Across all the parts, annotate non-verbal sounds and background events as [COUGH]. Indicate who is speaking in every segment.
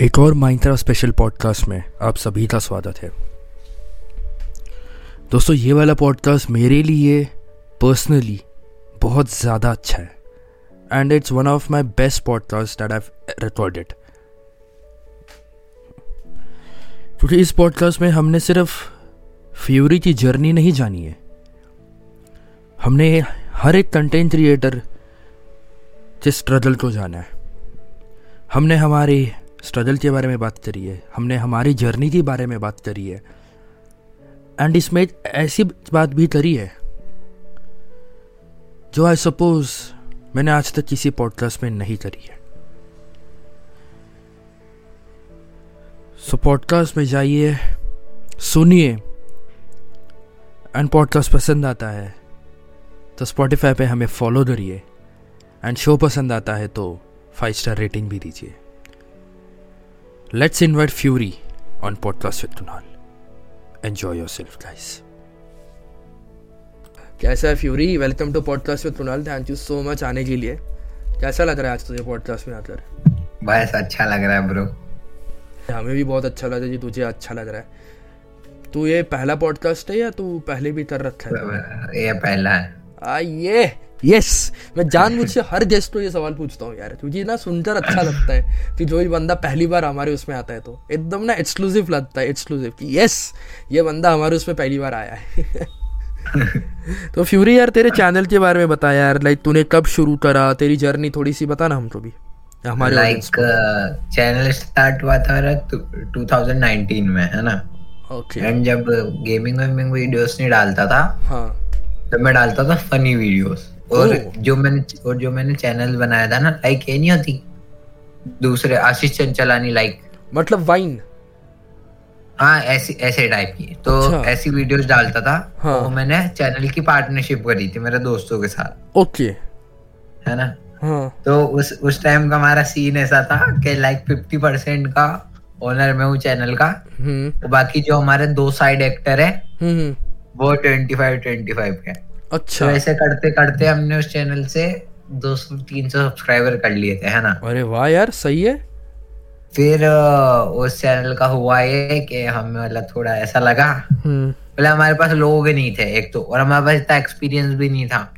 Speaker 1: एक और माइंत्रा special podcast में आप सभी का स्वागत है। दोस्तों, ये वाला पॉडकास्ट मेरे लिए, पर्सनली, बहुत ज़्यादा अच्छा है। And it's one of my best podcast that I recorded क्योंकि इस पॉडकास्ट में हमने सिर्फ़ फ्यूरी की जर्नी नहीं जानी है। हमने हर एक कंटेंट क्रिएटर के स्ट्रगल को जाना है। हमने हमारी स्ट्रगल के बारे में बात करी है, हमने हमारी जर्नी के बारे में बात करी है। एंड इसमें ऐसी बात भी करी है, जो आई सपोज़ मैंने आज तक किसी पॉडकास्ट में नहीं करी है। सो पॉडकास्ट में जाइए, सुनिए एंड पॉडकास्ट पसंद आता है तो स्पॉटिफाई पे हमें फॉलो करिए एंड शो पसंद आता है तो फाइव स्टार रेटिंग भी दीजिए। Invite Fury on podcast with Kunal enjoy yourself guys कैसा है Fury welcome to podcast with Kunal thank you so much आने के लिए. कैसा लग रहा है आज तुझे पॉडकास्ट में आकर?
Speaker 2: बस अच्छा लग रहा है ब्रो
Speaker 1: हमें भी बहुत अच्छा लग रहा है जी तुझे अच्छा लग रहा है। तू ये पहला पॉडकास्ट है या तू पहले भी कर रखा
Speaker 2: है? ये पहला है।
Speaker 1: आ ये यस मैं जानबूझ से हर गेस्ट को ये सवाल पूछता हूँ यार क्योंकि ना सुनकर अच्छा लगता है कि जो भी बंदा पहली बार हमारे उसमें आता है तो। एकदम ना एक्सक्लूसिव लगता है एक्सक्लूसिव कि यस ये बंदा हमारे उसमें पहली बार आया है। [LAUGHS] तो फ्यूरी यार तेरे चैनल के बारे में बता यार लाइक तूने कब शुरू करा तेरी जर्नी थोड़ी सी बता ना हमको भी
Speaker 2: हमारे लाइक चैनल स्टार्ट हुआ था मेरा 2019 में है ना? Okay okay. एंड जब गेमिंग वेमिंग वीडियोस नहीं डालता था हाँ। तो मैं डालता था फनी वीडियोस और जो मैंने और जो मैंने चैनल बनाया था ना लाइक ये नहीं होती दूसरे आशीष चंचलानी लाइक
Speaker 1: मतलब वाइन
Speaker 2: हाँ ऐसी ऐसे टाइप की तो अच्छा। ऐसी वीडियोस डालता था हाँ. वो मैंने चैनल की पार्टनरशिप करी थी मेरे दोस्तों के साथ
Speaker 1: ओके
Speaker 2: है ना हाँ. तो उस उस टाइम का हमारा सीन ऐसा था कि लाइक फिफ्टी परसेंट का ओनर मैं हूँ चैनल का हम्म। बाकी जो हमारे दो साइड एक्टर है। वो ट्वेंटी फाइव ट्वेंटी फाइव के
Speaker 1: अच्छा।
Speaker 2: तो ऐसे करते करते हमने उस चैनल से दो सौ तीन सौ सब्सक्राइबर कर लिए थे है ना?
Speaker 1: अरे वाह यार सही है।
Speaker 2: फिर उस चैनल का हुआ ये कि हमें मतलब थोड़ा ऐसा लगा। हम्म। पहले हमारे पास लोग नहीं थे एक तो और हमारे पास इतना एक्सपीरियंस भी नहीं था।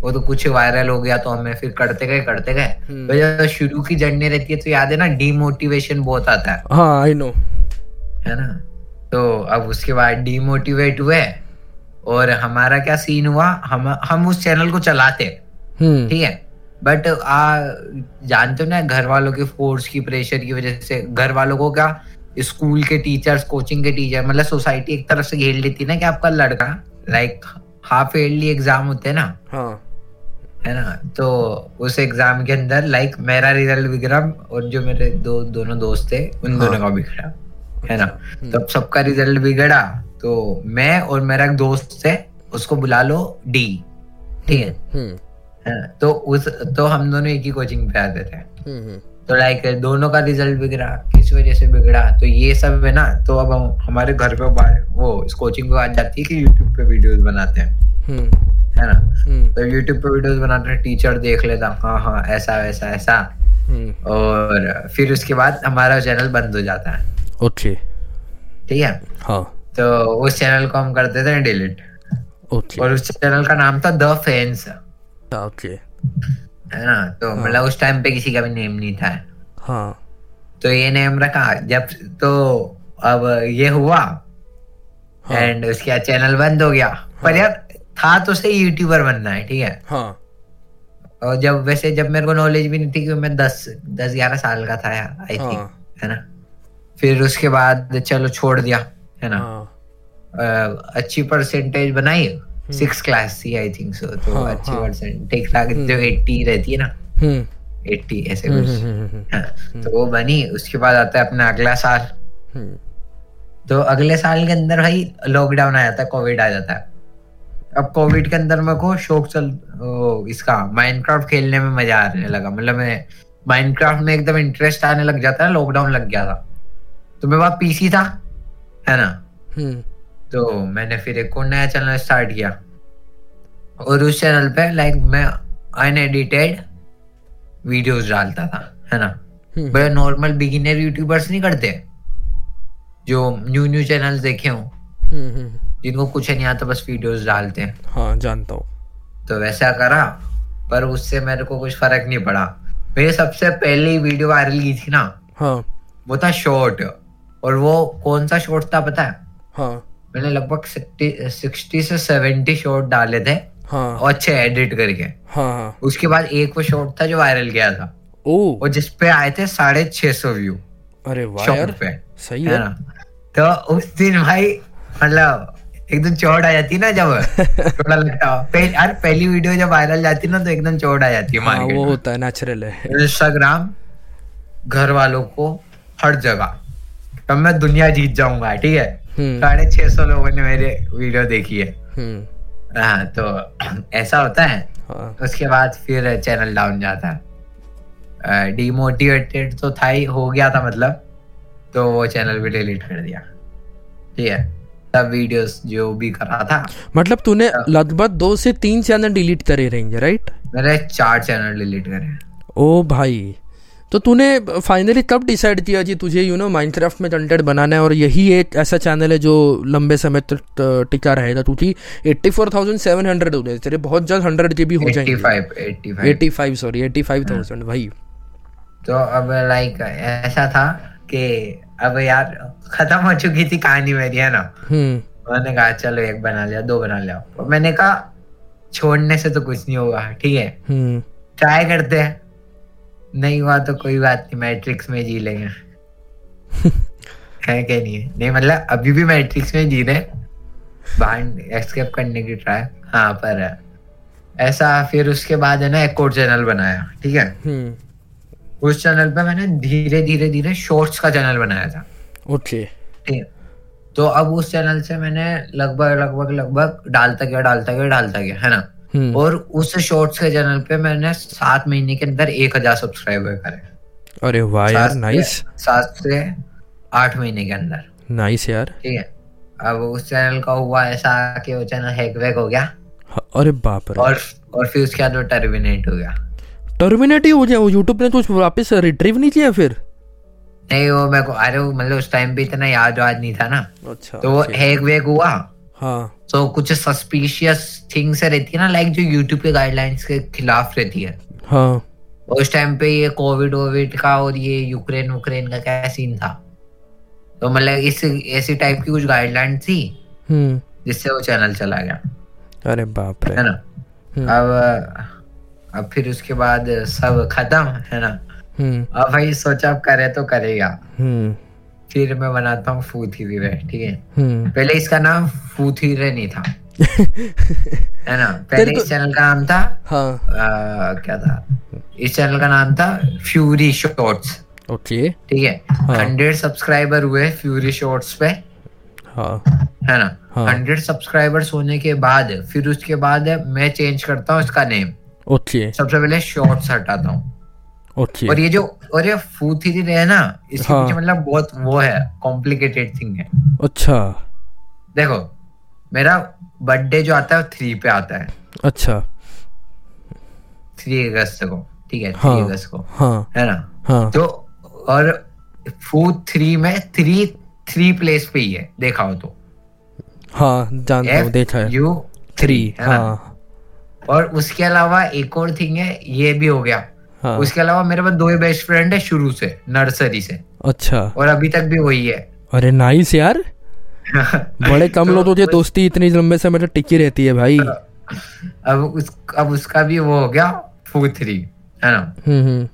Speaker 2: वो तो कुछ वायरल हो गया तो हमें फिर करते गए करते गए। तो जब शुरू की जर्नी रहती है तो याद है ना डीमोटिवेशन बहुत आता है।
Speaker 1: हाँ आई नो
Speaker 2: है ना? तो अब उसके बाद डीमोटिवेट हुए। और हमारा क्या सीन हुआ? हम हम उस चैनल को चलाते हम्म। ठीक है? बट आ जानते हो ना घर वालों के फोर्स की प्रेशर की वजह से घर वालों को क्या? स्कूल के टीचर्स कोचिंग के टीचर मतलब सोसाइटी एक तरफ़ से घेर लेती ना कि आपका लड़का लाइक हाफ़ ईयरली एग्ज़ाम होते हैं ना। हाँ। है ना? तो उस एग्ज़ाम के अंदर लाइक मेरा रिज़ल्ट बिगड़ा और जो मेरे दो दोनों दोस्त थे उन हाँ. दोनों का बिगड़ा। है ना? अच्छा। तो सबका रिज़ल्ट बिगड़ा। तो मैं और मेरा एक दोस्त है उसको बुला लो डी ठीक है? हम्म। तो उस तो हम दोनों एक ही कोचिंग पे आते थे। हम्म, हम्म। तो लाइक दोनों का रिज़ल्ट बिगड़ा किस वजह से बिगड़ा तो ये सब है ना तो अब हम हमारे घर पे वो इस कोचिंग पे आ जाती है कि यूट्यूब पे वीडियोस बनाते हैं। है ना? तो यूट्यूब पे वीडियोस बनाते हैं टीचर देख लेता हाँ हाँ ऐसा वैसा ऐसा। और फिर उसके बाद हमारा चैनल बंद हो जाता है।
Speaker 1: ओके।
Speaker 2: ठीक है? हाँ। तो उस चैनल को हम करते थे डिलीट
Speaker 1: ओके
Speaker 2: और उस चैनल का नाम था द फैंस
Speaker 1: ओके
Speaker 2: है ना? तो हाँ. मतलब उस टाइम पे किसी का भी नेम नहीं था।
Speaker 1: हाँ.
Speaker 2: तो ये नेम रखा। जब तो अब ये हुआ। हाँ. एंड उसके बाद चैनल बंद हो गया। हाँ. पर यार था तो सही यूट्यूबर बनना है ठीक है?
Speaker 1: हाँ.
Speaker 2: और जब वैसे जब मेरे को नॉलेज भी नहीं थी कि मैं दस दस ग्यारह साल का था यार आई थिंक हाँ. है ना? फिर उसके बाद चलो छोड़ दिया। है ना? हाँ। अच्छी परसेंटेज बनाई। सिक्स क्लास थी आई थिंक सो तो हाँ, अच्छी परसेंट। ठीक ठाक जो एट्टी रहती है ना? एट्टी हम्म। ऐसे कुछ। हाँ, तो वो बनी उसके बाद आता है अपना अगला साल। हम्म। तो अगले साल के अंदर भाई लॉकडाउन आ जाता है कोविड आ जाता है। अब कोविड के अंदर मेरे को शौक चल ओ, इसका माइनक्राफ्ट खेलने में मज़ा आने लगा। मतलब मैं माइनक्राफ्ट में एकदम इंटरेस्ट आने लग जाता है लॉकडाउन लग गया था। तो मेरे पास पीसी था। है ना? हम्म। तो मैंने फिर एक और नया चैनल स्टार्ट किया। और उस चैनल पे लाइक मैं अनएडिटेड वीडियोस डालता था है ना?
Speaker 1: हम्म।
Speaker 2: बड़े नॉर्मल बिगिनर यूट्यूबर्स नहीं करते जो न्यू न्यू चैनल देखे हो।
Speaker 1: हम्म
Speaker 2: जिनको कुछ नहीं आता बस वीडियोस डालते हैं।
Speaker 1: हाँ जानता हूँ।
Speaker 2: तो वैसा करा पर उससे मेरे को कुछ फ़र्क नहीं पड़ा। मेरी सबसे पहली वीडियो वायरल की थी ना
Speaker 1: हाँ।
Speaker 2: वो था शॉर्ट और वो कौन सा शॉर्ट था पता है?
Speaker 1: हाँ।
Speaker 2: मैंने लगभग सिक्सटी से सेवेंटी शॉर्ट डाले थे
Speaker 1: हाँ।
Speaker 2: और अच्छे एडिट करके।
Speaker 1: हाँ हाँ।
Speaker 2: उसके बाद एक वो शॉर्ट था जो वायरल गया था।
Speaker 1: ओ।
Speaker 2: और जिसपे आए थे साढ़े छह सौ व्यू
Speaker 1: अरे वाह
Speaker 2: पे।
Speaker 1: सही
Speaker 2: है
Speaker 1: है।
Speaker 2: ना? तो उस दिन भाई मतलब एकदम चौड़ आ जाती ना जब। [LAUGHS] थोड़ा लगता हो। पहले यार पहली वीडियो जब वायरल जाती ना तो एकदम चौड़ आ जाती है
Speaker 1: हाँ वो होता है नेचुरल है।
Speaker 2: इंस्टाग्राम घर वालों को हर जगह। तब मैं दुनिया जीत जाऊँगा ठीक है?
Speaker 1: हम्म।
Speaker 2: साढ़े छह सौ लोगों ने मेरे वीडियो देखी है।
Speaker 1: हम्म।
Speaker 2: हाँ तो [CLEARS THROAT] ऐसा होता है।
Speaker 1: हाँ।
Speaker 2: उसके बाद फिर चैनल डाउन जाता है। डिमोटिवेटेड तो था ही हो गया था मतलब। तो वो चैनल भी डिलीट कर दिया। ठीक है? सब वीडियोस जो भी करा था।
Speaker 1: मतलब तूने लगभग दो से तीन चैनल डिलीट करे रहेंगे राइट
Speaker 2: मेरे चार चैनल डिलीट करे
Speaker 1: ओ भाई। तो तूने फाइनली कब डिसाइड किया कि तुझे यू नो माइनक्राफ्ट में कंटेंट बनाना है और यही एक ऐसा चैनल है जो लंबे समय तक टिका रहेगा? क्योंकि eighty four thousand seven hundred हो गए। तेरे बहुत जल्द हंड्रेड के भी हो जाएँगे।
Speaker 2: 85 85
Speaker 1: five sorry eighty five thousand भाई
Speaker 2: तो अब लाइक ऐसा था कि अब यार खत्म हो चुकी थी कहानी मेरी है ना?
Speaker 1: हम्म।
Speaker 2: मैंने कहा चलो एक बना लिया दो बना लिया। मैंने कहा छोड़ने से तो कुछ नहीं होगा ठीक है?
Speaker 1: हम्म।
Speaker 2: ट्राई करते हैं। नहीं हुआ तो कोई बात नहीं मैट्रिक्स में जी लेंगे। है क्या नहीं? नहीं मतलब अभी भी मैट्रिक्स में जी रहे बाहर एस्केप करने की ट्राई हाँ पर ऐसा फिर उसके बाद है ना एक और चैनल बनाया ठीक है?
Speaker 1: हम्म।
Speaker 2: उस चैनल पे मैंने धीरे धीरे धीरे शॉर्ट्स का चैनल बनाया था।
Speaker 1: ओके।
Speaker 2: ठीक है? तो अब उस चैनल से मैंने लगभग लगभग लगभग डालता गया डालता गया डालता गया है ना? और उस शॉर्ट्स के चैनल पे मैंने सात महीने के अंदर एक हज़ार सब्सक्राइबर करे।
Speaker 1: अरे वाह यार नाइस
Speaker 2: सात से आठ महीने के अंदर।
Speaker 1: नाइस यार।
Speaker 2: ठीक है। अब उस चैनल का हुआ ऐसा कि वो चैनल हैक वैक हो गया।
Speaker 1: हाँ, अरे बाप रे।
Speaker 2: और और फिर उसके बाद वो टर्मिनेट हो गया।
Speaker 1: टर्मिनेट ही हो गया वो यूट्यूब ने कुछ वापस रिट्रीव नहीं किया फिर?
Speaker 2: नहीं वो मेरे को अरे मतलब उस टाइम पे इतना याद वाद नहीं था ना।
Speaker 1: अच्छा
Speaker 2: तो वो हैक वैक हुआ।
Speaker 1: हाँ।
Speaker 2: तो कुछ सस्पिशियस थिंग्स रहती है ना लाइक जो यूट्यूब के गाइडलाइंस के खिलाफ रहती है।
Speaker 1: हाँ।
Speaker 2: उस टाइम पे ये कोविड वोविड का और ये यूक्रेन उक्रेन का क्या सीन था? तो मतलब इस ऐसी टाइप की कुछ गाइडलाइन थी
Speaker 1: हम्म।
Speaker 2: जिससे वो चैनल चला गया।
Speaker 1: अरे बाप रे।
Speaker 2: है ना?
Speaker 1: हम्म।
Speaker 2: अब अब फिर उसके बाद सब खत्म है ना?
Speaker 1: हम्म।
Speaker 2: अब भाई सोचा अब करे तो करेगा। फिर मैं बनाता हूँ फूथीरे ठीक है?
Speaker 1: हम्म।
Speaker 2: पहले इसका नाम फूथीरे नहीं था। [LAUGHS] है ना? पहले इस चैनल का नाम था
Speaker 1: हाँ।
Speaker 2: आ, क्या था? इस चैनल का नाम था फ्यूरी शॉर्ट्स
Speaker 1: ओके।
Speaker 2: ठीक है?
Speaker 1: हाँ।
Speaker 2: हंड्रेड सब्सक्राइबर हुए फ्यूरी शॉर्ट्स पे।
Speaker 1: हाँ।
Speaker 2: है ना?
Speaker 1: हाँ।
Speaker 2: हंड्रेड सब्सक्राइबर्स होने के बाद फिर उसके बाद मैं चेंज करता हूँ इसका नेम
Speaker 1: ओके।
Speaker 2: सबसे पहले शॉर्ट्स हटाता हूँ।
Speaker 1: ओके
Speaker 2: और ये जो और ये फूथी है ना इसके
Speaker 1: हाँ।
Speaker 2: पीछे मतलब बहुत वो है कॉम्प्लिकेटेड थिंग है।
Speaker 1: अच्छा।
Speaker 2: देखो मेरा बर्थडे जो आता है थ्री पे आता है।
Speaker 1: अच्छा।
Speaker 2: थ्री अगस्त को ठीक है थ्री
Speaker 1: हाँ
Speaker 2: अगस्त को
Speaker 1: हाँ।
Speaker 2: है ना?
Speaker 1: हाँ।
Speaker 2: तो और फूथ थ्री में थ्री थ्री प्लेस पे ही है देखा हो तो।
Speaker 1: हाँ जानता हूँ देखा है।
Speaker 2: यू
Speaker 1: थ्री
Speaker 2: है
Speaker 1: हाँ।
Speaker 2: और उसके अलावा एक और थिंग है ये भी हो गया।
Speaker 1: हाँ।
Speaker 2: उसके अलावा मेरे पास दो ही बेस्ट फ्रेंड है शुरू से नर्सरी से।
Speaker 1: अच्छा।
Speaker 2: और अभी तक भी वही है।
Speaker 1: अरे नाइस यार। [LAUGHS] बड़े कम
Speaker 2: तो
Speaker 1: लोगों दोस्ती इतनी लंबे समय तक टिकी रहती है भाई।
Speaker 2: अब उस अब उसका भी वो हो गया फू थ्री है ना?
Speaker 1: हम्म हम्म।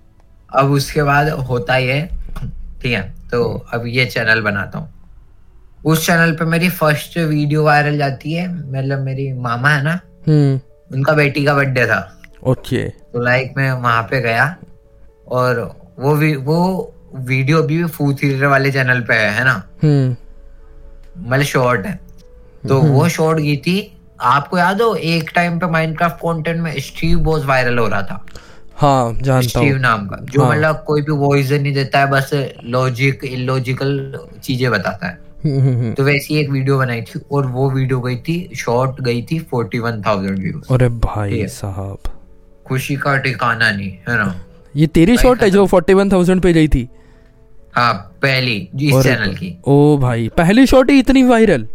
Speaker 2: अब उसके बाद होता ही है ठीक है तो अब ये चैनल बनाता हूँ। उस चैनल पे मेरी फ़र्स्ट वीडियो वायरल जाती है मतलब मेरी मामा है ना
Speaker 1: हम्म।
Speaker 2: उनका बेटी का बर्थडे था।
Speaker 1: ओके
Speaker 2: तो लाइक मैं वहाँ पे गया और वो वी, वो वीडियो भी फू थिएटर वाले चैनल पे है है ना?
Speaker 1: हम्म।
Speaker 2: मतलब शॉर्ट है। तो वो शॉर्ट की थी। आपको याद हो एक टाइम पे माइनक्राफ्ट कंटेंट में स्टीव बहुत वायरल हो रहा था।
Speaker 1: हाँ जानता
Speaker 2: स्टीव
Speaker 1: हूँ।
Speaker 2: नाम का जो
Speaker 1: हाँ।
Speaker 2: मतलब कोई भी वॉइस नहीं देता है बस लॉजिक इलॉजिकल चीज़ें बताता है।
Speaker 1: हम्म, हम्म, हम्म।
Speaker 2: तो वैसी एक वीडियो बनाई थी और वो वीडियो गई थी शॉर्ट गई थी फोर्टी वन थाउज़ेंड व्यूज़
Speaker 1: अरे भाई साहब।
Speaker 2: खुशी का ठिकाना नहीं है ना?
Speaker 1: ये तेरी शॉट है जो फोर्टी वन थाउज़ेंड पे गई थी।
Speaker 2: हाँ पहली इस चैनल की।
Speaker 1: ओ भाई पहली शॉट ही इतनी वायरल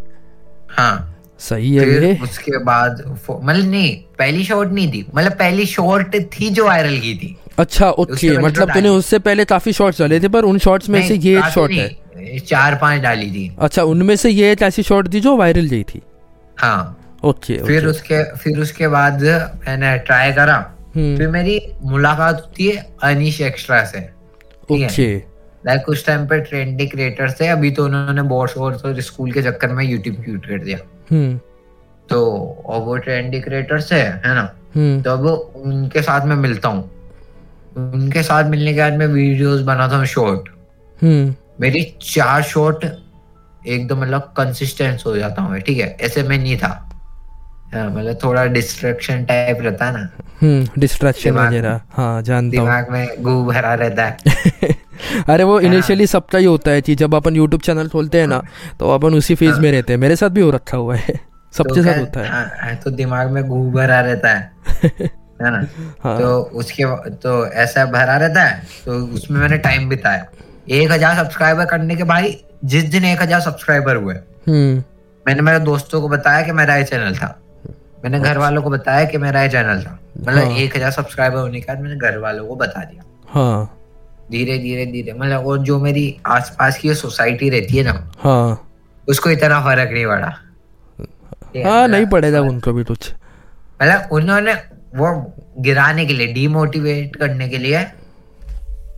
Speaker 2: हाँ।
Speaker 1: सही है
Speaker 2: फिर उसके बाद मतलब नहीं पहली शॉट नहीं थी मतलब पहली शॉट थी जो वायरल की थी।
Speaker 1: अच्छा ओके मतलब तूने उससे पहले काफ़ी शॉट्स डाले थे पर उन शॉट्स में से ये एक शॉट है।
Speaker 2: चार पाँच डाली थी।
Speaker 1: अच्छा उनमें से ये एक ऐसी शॉट थी जो वायरल गई थी।
Speaker 2: हाँ।
Speaker 1: ओके
Speaker 2: फिर उसके फिर उसके बाद मैंने ट्राई करा। फिर मेरी मुलाकात होती है अनिश एक्स्ट्रा से
Speaker 1: ओके।
Speaker 2: लाइक उस टाइम पे ट्रेंडी क्रिएटर थे अभी तो उन्होंने बॉस और तो स्कूल के चक्कर में यूट्यूब क्यूट कर दिया हम्म। तो और वो ट्रेंडी क्रिएटर से है ना? हम्म। तो अब उनके साथ में मिलता हूँ। उनके साथ मिलने के बाद मैं वीडियोस बनाता हूँ शॉर्ट मेरी चार शॉर्ट एकदम मतलब कंसिस्टेंस हो जाता हूँ ठीक है? ऐसे में नहीं था। मतलब थोड़ा डिस्ट्रैक्शन टाइप रहता है ना।
Speaker 1: हम्म डिस्ट्रैक्शन वगैरह। हाँ जानता
Speaker 2: हूँ। दिमाग में गू भरा रहता है। [LAUGHS]
Speaker 1: अरे वो इनिशियली हाँ। सबका ही होता है कि जब अपन यूट्यूब चैनल खोलते हैं ना तो अपन उसी फ़ेज़ हाँ। में रहते हैं। मेरे साथ भी हो रखा हुआ है। [LAUGHS] सबके तो साथ होता है।
Speaker 2: हाँ, तो दिमाग में गू भरा रहता है। [LAUGHS] है ना? हाँ। तो उसके तो ऐसा भरा रहता है तो उसमें मैंने टाइम बिताया। एक हज़ार सब्सक्राइबर करने के भाई जिस दिन एक हज़ार सब्सक्राइबर हुए हम्म। मैंने मेरे दोस्तों को बताया कि मेरा ये चैनल था। मैंने घर वालों को बताया कि मेरा ये चैनल था। मतलब हाँ। एक हज़ार सब्सक्राइबर होने के बाद मैंने घर वालों को बता दिया।
Speaker 1: हाँ।
Speaker 2: धीरे धीरे धीरे। मतलब वो जो मेरी आसपास की सोसाइटी रहती है ना
Speaker 1: हाँ।
Speaker 2: उसको इतना फ़र्क नहीं पड़ा।
Speaker 1: हाँ नहीं पड़ेगा उनको भी कुछ।
Speaker 2: मतलब उन्होंने वो गिराने के लिए डीमोटिवेट करने के लिए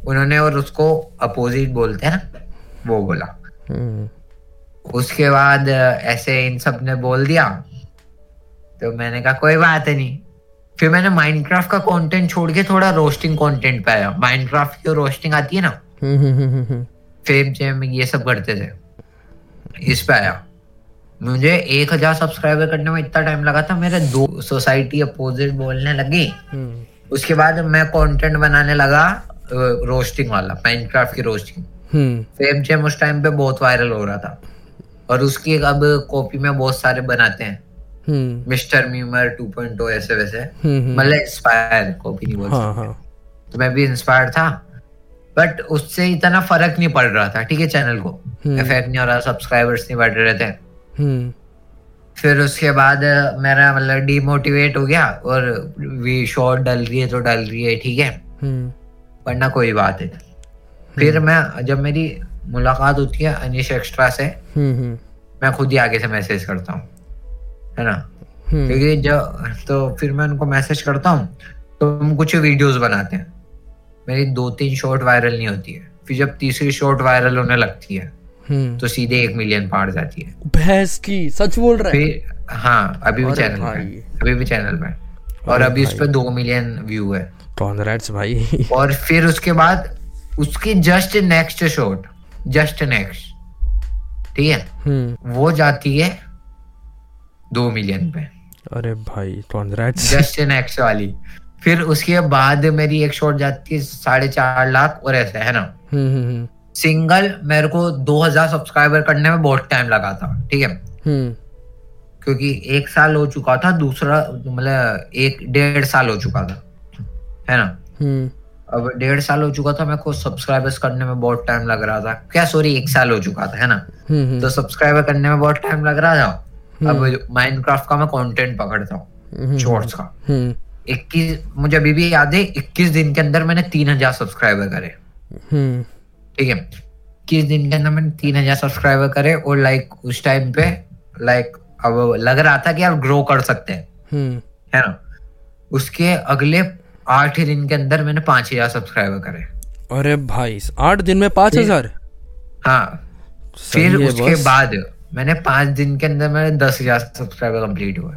Speaker 2: उन्होंने और उसको अपोजिट बोलते हैं ना वो बोला। हम्म। उसके बाद ऐसे इन सबने बोल दिया तो मैंने कहा कोई बात नहीं. फिर मैंने माइनक्राफ्ट का कंटेंट छोड़ के थोड़ा रोस्टिंग कंटेंट पे आया। माइनक्राफ्ट की रोस्टिंग आती है ना फेम जेम ये सब करते थे। इस पे आया। मुझे एक हज़ार सब्सक्राइबर करने में इतना टाइम लगा था मेरे दो सोसाइटी अपोजिट बोलने लगी। हम्म। उसके बाद मैं कंटेंट बनाने लगा रोस्टिंग वाला माइनक्राफ्ट की रोस्टिंग फेम जेम उस टाइम पे बहुत वायरल हो रहा था। और उसकी अब कॉपी में बहुत सारे बनाते हैं। मिस्टर मीमर टू पॉइंट ऐसे वैसे। हम्म, हम्म। मतलब इंस्पायर को भी नहीं बोल हाँ, हाँ. तो मैं भी इंस्पायर था। बट उससे इतना फ़र्क नहीं पड़ रहा था ठीक है चैनल को? इफ़ेक्ट हम्म। नहीं हो रहा सब्सक्राइबर्स नहीं बढ़ रहे थे फिर उसके बाद मेरा मतलब डिमोटिवेट हो गया और वी शॉर्ट डल रही है तो डल रही है ठीक है? वरना कोई बात है फिर मैं जब मेरी मुलाकात होती है अनिश एक्स्ट्रा से मैं खुद ही आगे से मैसेज करता हूँ। है ना? हम्म। क्योंकि जब तो फिर मैं उनको मैसेज करता हूँ तो हम कुछ वीडियोस बनाते हैं। मेरी दो तीन शॉर्ट वायरल नहीं होती है। फिर जब तीसरी शॉर्ट वायरल होने लगती है हम्म। तो सीधे एक मिलियन पार जाती है।
Speaker 1: भैंस की सच बोल रहा
Speaker 2: है? हाँ अभी भी चैनल में अभी भी चैनल में और अभी उस पर दो मिलियन व्यू है।
Speaker 1: भाई। [LAUGHS]
Speaker 2: और फिर उसके बाद उसकी just next shot just next ठीक है? हम्म। वो जाती है दो मिलियन पे।
Speaker 1: अरे भाई कॉन्ग्रेट्स
Speaker 2: जस्ट इन एक्स वाली। फिर उसके बाद मेरी एक शॉट जाती है साढ़े चार लाख और ऐसे है ना? सिंगल हम्म, हम्म, हम्म। मेरे को दो हज़ार सब्सक्राइबर करने में बहुत टाइम लगा था ठीक है? क्योंकि एक साल हो चुका था दूसरा मतलब एक डेढ़ साल हो चुका था है ना? अब डेढ़ साल हो चुका था मेरे को सब्सक्राइबर्स करने में बहुत टाइम लग रहा था। क्या सॉरी एक साल हो चुका था है ना? तो सब्सक्राइबर करने में बहुत टाइम लग रहा था। अब माइनक्राफ्ट का मैं कंटेंट पकड़ता हूँ शॉर्ट्स का। इक्कीस मुझे अभी भी याद है इक्कीस दिन के अंदर मैंने तीन हज़ार सब्सक्राइबर करे। ठीक है? इक्कीस दिन के अंदर मैंने तीन हज़ार सब्सक्राइबर करे और लाइक उस टाइम पे लाइक अब लग रहा था कि आप ग्रो कर सकते हैं। है ना? उसके अगले आठ ही दिन के अंदर मैंने पाँच हज़ार सब्सक्राइबर करे।
Speaker 1: अरे भाई आठ दिन में पाँच हज़ार?
Speaker 2: हाँ। फिर उसके बाद मैंने पाँच दिन के अंदर मैंने दस हज़ार सब्सक्राइबर कंप्लीट हुए।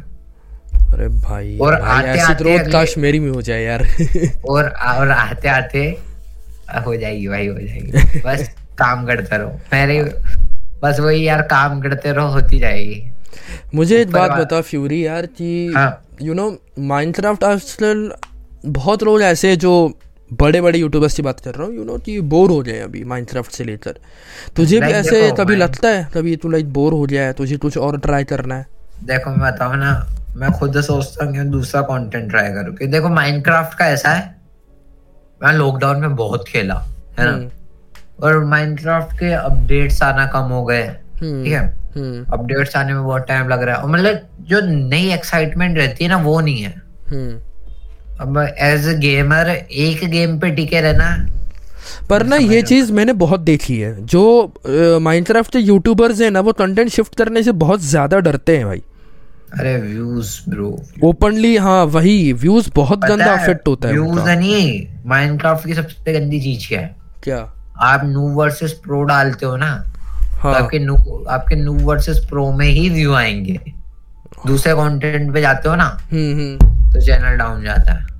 Speaker 1: अरे भाई और भाई आते आते काश मेरी में हो जाए यार। [LAUGHS]
Speaker 2: और और आते आते हो जाएगी भाई हो जाएगी। बस [LAUGHS] काम करते रहो। मेरे बस वही यार काम करते रहो होती जाएगी।
Speaker 1: मुझे एक बात बता फ्यूरी यार कि यू नो माइनक्राफ्ट आजकल बहुत लोग ऐसे जो बड़े बड़े यूट्यूबर्स की बात कर रहा हूँ यू नो कि बोर हो जाए अभी माइनक्राफ्ट से लेकर। तुझे भी ऐसे कभी लगता है? कभी तू लाइक बोर हो जाए तुझे कुछ और ट्राई करना है?
Speaker 2: देखो मैं बताऊँ ना मैं खुद सोचता हूँ कि दूसरा कंटेंट ट्राई करूँ। कि देखो माइनक्राफ्ट का ऐसा है मैं लॉकडाउन में बहुत खेला है ना? और माइनक्राफ्ट के अपडेट्स आना कम हो गए ठीक है? अपडेट्स आने में बहुत टाइम लग रहा है। और मतलब जो नई एक्साइटमेंट रहती है ना वो नहीं है। अब एज ए गेमर एक गेम पे टिके रहना।
Speaker 1: पर ना ये चीज़ मैंने बहुत देखी है जो माइनक्राफ्ट के यूट्यूबर्स हैं ना वो कंटेंट शिफ्ट करने से बहुत ज़्यादा डरते हैं भाई।
Speaker 2: अरे व्यूज़ ब्रो
Speaker 1: ओपनली हाँ वही व्यूज़ बहुत गंदा अफेक्ट होता है
Speaker 2: व्यूज़ नहीं माइनक्राफ्ट की सबसे गंदी चीज़ क्या है?
Speaker 1: क्या?
Speaker 2: आप नू वर्सेस प्रो डालते हो ना तो हाँ. तो आपके नू आपके नू वर्सेस प्रो में ही व्यू आएँगे। दूसरे कंटेंट पे जाते हो ना हम्म, हम्म। तो चैनल डाउन जाता है।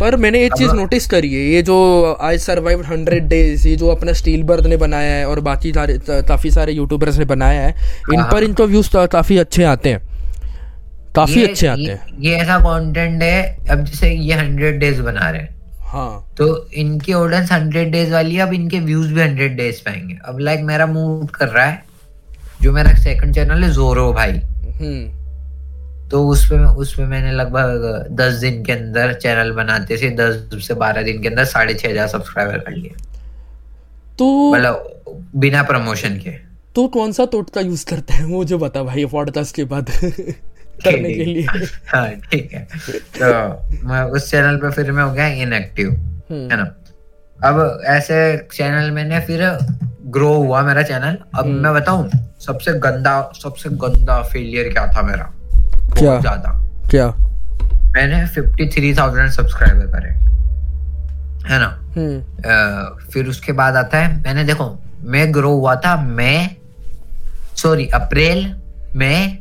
Speaker 1: पर मैंने एक चीज़ नोटिस करी है ये जो आई सर्वाइव हंड्रेड डेज़ ये जो अपना स्टील बर्थ ने बनाया है और बाकी सारे काफ़ी सारे यूट्यूबर्स ने बनाया है इन हाँ। पर इनको व्यूज़ काफ़ी अच्छे आते हैं। काफ़ी अच्छे आते हैं।
Speaker 2: ये ऐसा कंटेंट है अब जैसे ये हंड्रेड डेज़ बना रहे हैं। हाँ। तो इनकी ऑडियंस हंड्रेड डेज़ वाली अब इनके व्यूज़ भी हंड्रेड डेज़ पाएँगे अब लाइक मेरा मूव कर रहा है जो मेरा सेकंड चैनल है जोरो भाई। हम्म। तो उसमें उसमें मैंने लगभग दस दिन के अंदर चैनल बनाते थे दस से बारह दिन के अंदर साढ़े छह हज़ार सब्सक्राइबर कर लिए। तो मतलब बिना प्रमोशन के।
Speaker 1: तो कौन सा टोटका यूज़ करता है? वो जो बता भाई पॉडकास्ट के बाद [LAUGHS] करने के लिए।
Speaker 2: हाँ। ठीक है। तो मैं उस चैनल पे फिर मैं हो गया इनएक्टिव हम्म। है ना? अब ऐसे चैनल मैंने फिर ग्रो हुआ मेरा चैनल। अब हम्म। मैं बताऊँ सबसे गंदा सबसे गंदा फेलियर क्या था मेरा?
Speaker 1: क्या? ज़्यादा। क्या?
Speaker 2: मैंने फिफ्टी थ्री थाउज़ेंड सब्सक्राइबर करे। है ना? हम्म। फिर उसके बाद आता है मैंने देखो मैं ग्रो हुआ था मैं सॉरी अप्रैल मई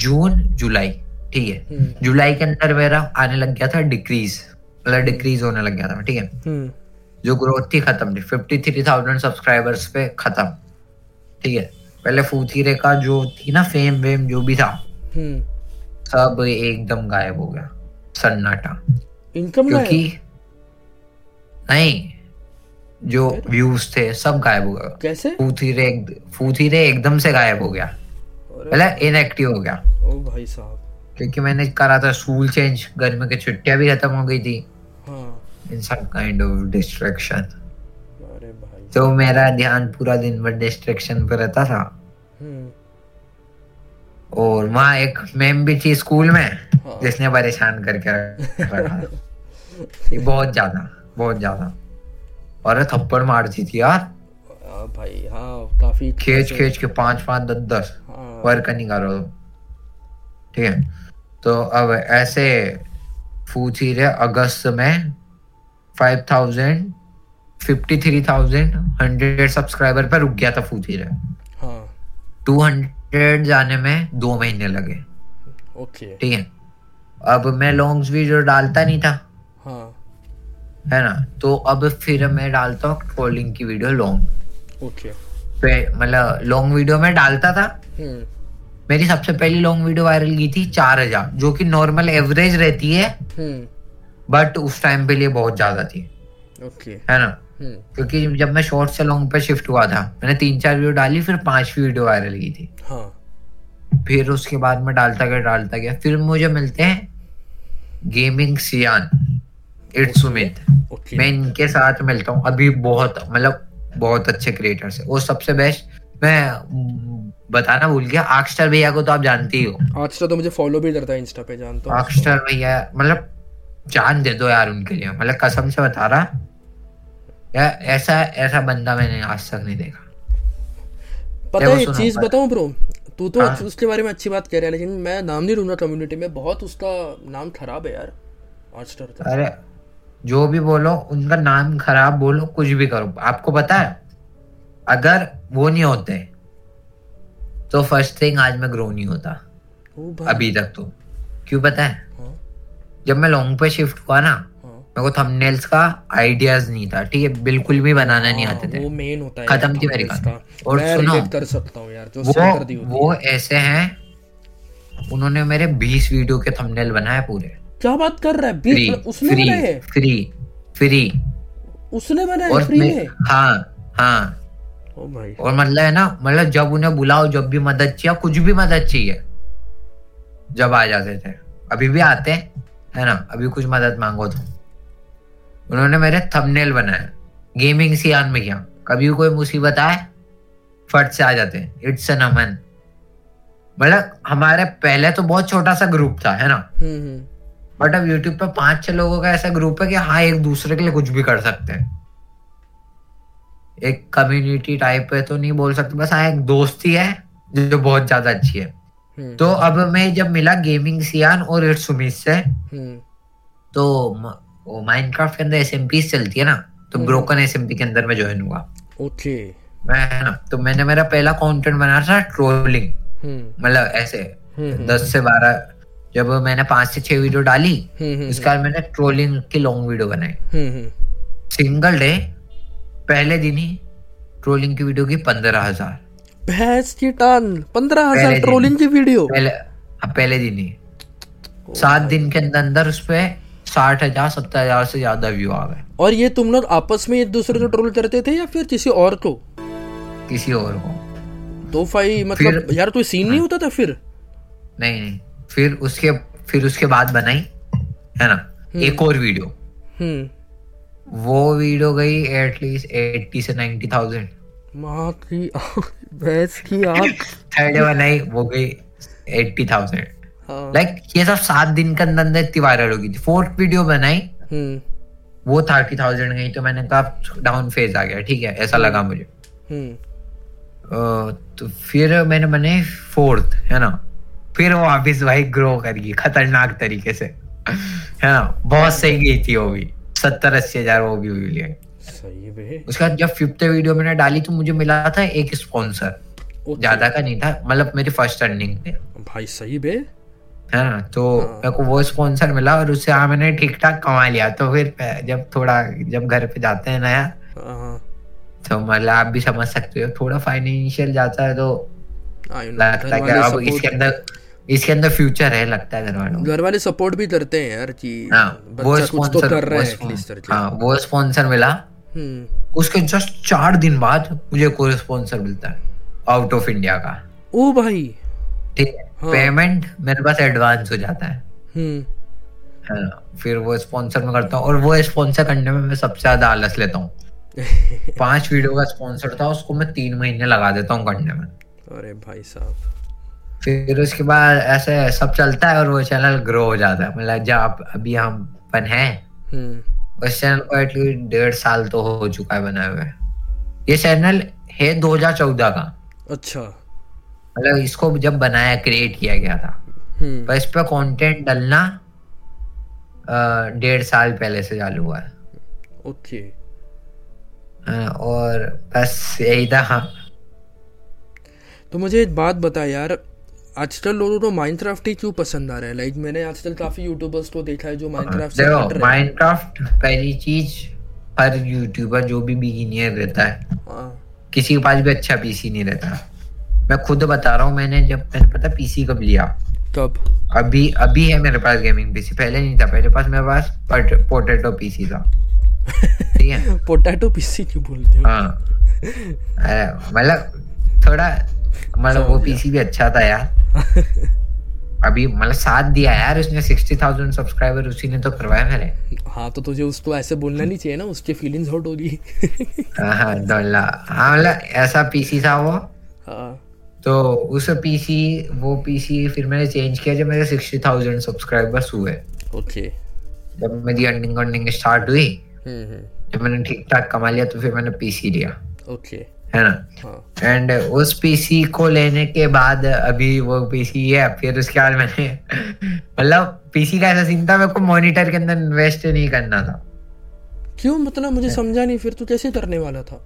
Speaker 2: जून जुलाई ठीक है? हम्म। जुलाई के अंदर मेरा आने लग गया था डिक्रीज मतलब डिक्रीज होने लग गया था ठीक है? हम्म। जो ग्रोथ थी खत्म थी। फिफ्टी थ्री थाउज़ेंड सब्सक्राइबर्स पे खत्म ठीक है? पहले फूथीरे का जो थी ना फेम वेम जो भी था सब एकदम गायब हो गया सन्नाटा।
Speaker 1: इनकम क्योंकि
Speaker 2: नहीं जो व्यूज़ थे सब गायब हो गया
Speaker 1: कैसे?
Speaker 2: फूथीरे फूथीरे एकदम से गायब हो गया। मतलब इनएक्टिव हो गया।
Speaker 1: ओ भाई साहब।
Speaker 2: क्योंकि मैंने करा था स्कूल चेंज गर्मी की छुट्टियाँ भी खत्म हो गई थी। इन सब काइंड ऑफ़ डिस्ट्रैक्शन तो मेरा ध्यान पूरा दिन भर डिस्ट्रैक्शन पे रहता था। हम्म। और वहाँ एक मैम भी थी स्कूल में हाँ। जिसने परेशान करके रखा बहुत ज़्यादा बहुत ज़्यादा। और थप्पड़ मारती थी यार।
Speaker 1: भाई हाँ काफ़ी
Speaker 2: खेच खेच के पाँच पाँच दस दस वर्क नहीं कर ठीक है? तो अब ऐसे फूची रहे अगस्त में five thousand fifty three thousand hundred subscriber पर रुक गया था फूची रहे। टू हंड्रेड हंड्रेड जाने में दो महीने लगे।
Speaker 1: ओके
Speaker 2: ठीक है? अब मैं लॉन्ग्स वीडियो डालता नहीं था। हाँ। है ना? तो अब फिर मैं डालता हूँ ट्रोलिंग की वीडियो लॉन्ग
Speaker 1: ओके
Speaker 2: मतलब लॉन्ग वीडियो में डालता था। हम्म। मेरी सबसे पहली लॉन्ग वीडियो वायरल की थी चार हज़ार जो कि नॉर्मल एवरेज रहती है। But hmm. उस टाइम पे लिए बहुत ज़्यादा थी।
Speaker 1: ओके
Speaker 2: है ना। क्योंकि जब मैं शॉर्ट से लॉन्ग पे शिफ्ट हुआ था मैंने तीन चार वीडियो डाली फिर पांचवी वीडियो वायरल की थी। हाँ। फिर उसके बाद मैं डालता गया डालता गया। फिर मुझे मिलते हैं गेमिंग सियान इट्स सुमित मैं इनके साथ मिलता हूँ। अभी बहुत मतलब बहुत अच्छे क्रिएटर्स है। वो सबसे बेस्ट मैं बताना भूल गया आक्स्टर भैया को तो आप जानते ही हो।
Speaker 1: आक्स्टर तो मुझे फॉलो भी करता है इंस्टा पे जानता हूँ।
Speaker 2: आक्स्टर भैया मतलब जान दे दो यार उनके लिए। मतलब कसम से बता रहा। या ऐसा ऐसा बंदा मैंने आज तक नहीं देखा।
Speaker 1: पता है चीज़ बताऊँ ब्रो तू तो हाँ? उसके बारे में अच्छी बात कह रहा है लेकिन मैं नाम नहीं लूँगा कम्युनिटी में। बहुत उसका नाम खराब है यार
Speaker 2: हॉटस्टार अरे जो भी बोलो उनका नाम खराब बोलो कुछ भी करो। आपको पता है अगर वो नहीं होते तो फ़र्स्ट थिंग आज मैं ग्रो नहीं होता अभी तक तो। क्यों पता है? हाँ? जब मैं लॉन्ग पे शिफ्ट हुआ ना मेरे को थंबनेल्स का आइडियाज़ नहीं था ठीक है? बिल्कुल भी बनाना नहीं आते थे।
Speaker 1: वो मेन होता है
Speaker 2: खत्म थी मेरी बात और सुनो कर सकता हूँ यार जो वो दी वो ऐसे हैं उन्होंने मेरे 20 वीडियो के थंबनेल बनाए पूरे।
Speaker 1: क्या बात कर रहा है? फ्री उसने फ्री बनाए
Speaker 2: फ्री फ्री
Speaker 1: उसने बनाए फ्री में
Speaker 2: हाँ? हाँ ओ भाई और मतलब है ना मतलब जब उन्हें बुलाओ जब भी मदद चाहिए कुछ भी मदद चाहिए जब आ जाते थे। अभी भी आते हैं है ना? अभी कुछ मदद मांगो तो उन्होंने मेरे थंबनेल बनाए। गेमिंग सियान में किया। कभी कोई मुसीबत आए फट से आ जाते हैं। इट्स एन अमन मतलब हमारे पहले तो बहुत छोटा सा ग्रुप था है ना? But hmm, hmm. अब यूट्यूब पे पाँच छह लोगों का ऐसा ग्रुप है कि हाँ एक दूसरे के लिए कुछ भी कर सकते हैं। एक कम्युनिटी टाइप है तो नहीं बोल सकते। बस हाँ एक दोस्ती है जो बहुत ज़्यादा अच्छी है। हम्म। तो अब मैं जब मिला गेमिंग सियान और इट्स सुमित से तो वो माइनक्राफ्ट के अंदर एसएमपी चलती है ना तो ब्रोकन एसएमपी के अंदर मैं ज्वाइन हुआ।
Speaker 1: ओके
Speaker 2: मैं ना तो मैंने मेरा पहला कंटेंट बनाया था ट्रोलिंग हम्म। मतलब ऐसे हम्म, हम्म, दस से बारह जब मैंने पाँच से छह वीडियो डाली इसके बाद मैंने ट्रोलिंग की लॉन्ग वीडियो बनाई सिंगल डे पहले दिन ही ट्रोलिंग की वीडियो की पंद्रह हज़ार।
Speaker 1: भैंस की टान पंद्रह हज़ार ट्रोलिंग की वीडियो
Speaker 2: पहले हाँ पहले दिन ही। सात दिन के अंदर अंदर उस पर साठ हज़ार सत्तर हज़ार से ज़्यादा व्यू आ गए।
Speaker 1: और ये तुम लोग आपस में एक दूसरे को ट्रोल करते थे या फिर किसी और को?
Speaker 2: किसी और को।
Speaker 1: तो भाई मतलब यार कोई सीन नहीं होता था फिर?
Speaker 2: नहीं नहीं। फिर उसके फिर उसके बाद बनाई है ना? हम्म। एक और वीडियो हम्म। वो वीडियो गई एटलीस्ट एट्टी से नाइन्टी थाउज़ेंड
Speaker 1: माँ की भैंस की आँख।
Speaker 2: थर्ड [LAUGHS] बनाई वो गई एट्टी थाउज़ेंड लाइक ये सब सात दिन के अंदर अंदर इतनी वायरल होगी थी। फोर्थ वीडियो बनाई हम्म। वो थर्टी थाउज़ेंड गई तो मैंने कहा डाउन फ़ेज़ आ गया ठीक है ऐसा लगा मुझे। तो फिर मैंने बने फोर्थ है ना? फिर वो वापिस भाई ग्रो करी खतरनाक तरीके से। है ना? बहुत सही गई थी वो भी। सत्तर अस्सी हज़ार वो भी हुई लिए उसके बाद जब फिफ्थ वीडियो मैंने डाली तो मुझे मिला था एक स्पॉन्सर ज़्यादा का नहीं था मतलब मेरी फ़र्स्ट अर्निंग थे
Speaker 1: भाई सही बे
Speaker 2: है ना तो हाँ। मेरे को वो स्पॉन्सर मिला और उससे हाँ मैंने ठीक ठाक कमा लिया तो फिर जब थोड़ा जब घर पे जाते हैं नया हाँ, हाँ। तो मतलब आप भी समझ सकते हो थोड़ा फाइनेंशियल जाता है तो लगता है अब इसके अंदर इसके अंदर फ्यूचर है लगता है घर वालों
Speaker 1: घर वाले सपोर्ट भी करते हैं यार कि
Speaker 2: हाँ, वो स्पॉन्सर तो कर रहा है हाँ, वो स्पॉन्सर मिला हम्म। उसके जस्ट चार दिन बाद मुझे कोई स्पॉन्सर मिलता है आउट ऑफ़ इंडिया का
Speaker 1: ओ भाई
Speaker 2: ठीक है हाँ. पेमेंट मेरे पास एडवांस हो जाता है। हम्म। फिर वो स्पॉन्सर में करता हूँ और वो स्पॉन्सर करने में मैं सबसे ज़्यादा आलस लेता हूँ। [LAUGHS] पाँच वीडियो का स्पॉन्सर था उसको मैं तीन महीने लगा देता हूँ करने में।
Speaker 1: अरे भाई साहब।
Speaker 2: फिर उसके बाद ऐसे सब चलता है और वो चैनल ग्रो हो जाता है। मतलब जब अभी हम बन है हम्म। उस चैनल को एटलीस्ट डेढ़ साल तो हो चुका है बनाए हुए। ये चैनल है 2014 का।
Speaker 1: अच्छा।
Speaker 2: मतलब इसको जब बनाया क्रिएट किया गया था। हम्म। पर इस पर कंटेंट डालना डेढ़ साल पहले से चालू हुआ। है
Speaker 1: ओके
Speaker 2: और बस यही था हाँ।
Speaker 1: तो मुझे एक बात बता यार आजकल लोगों को माइनक्राफ्ट ही क्यों पसंद आ रहा है? लाइक मैंने आजकल काफ़ी यूट्यूबर्स को देखा है जो माइनक्राफ्ट
Speaker 2: से माइनक्राफ्ट पहली चीज़ हर यूट्यूबर जो भी बिगिनियर रहता है हाँ। किसी के पास भी अच्छा पीसी नहीं रहता। मैं खुद बता रहा हूँ मैंने जब मैंने पता पीसी कब लिया?
Speaker 1: कब?
Speaker 2: अभी अभी है मेरे पास गेमिंग पीसी पहले नहीं था पहले पास मेरे पास पोटेटो पीसी था। [LAUGHS]
Speaker 1: ठीक है? पोटैटो पीसी क्यों बोलते हो?
Speaker 2: हाँ। मतलब थोड़ा मतलब वो पीसी भी अच्छा था यार। अभी मतलब साथ दिया यार उसने सिक्सटी थाउज़ेंड सब्सक्राइबर उसी ने तो करवाया मेरे।
Speaker 1: हाँ तो तुझे उसको ऐसे बोलना नहीं चाहिए ना उसकी फीलिंग्स हर्ट हो रही
Speaker 2: हाँ हाँ हाँ मतलब ऐसा पीसी था वो। हाँ। तो उस पीसी वो पीसी फिर मैंने चेंज किया जब मेरे सिक्सटी थाउज़ेंड सब्सक्राइबर्स हुए।
Speaker 1: ओके
Speaker 2: जब मेरी अर्निंग अर्निंग स्टार्ट हुई हम्म, हम्म। जब मैंने ठीक ठाक कमा लिया तो फिर मैंने पीसी लिया।
Speaker 1: ओके
Speaker 2: है ना? एंड हाँ. उस पीसी को लेने के बाद अभी वो पीसी है फिर उसके बाद मैंने [LAUGHS] मतलब पीसी का ऐसा सीन था मेरे को मॉनिटर के अंदर इन्वेस्ट नहीं करना था।
Speaker 1: क्यों? मतलब मुझे समझा नहीं फिर तू कैसे करने वाला था?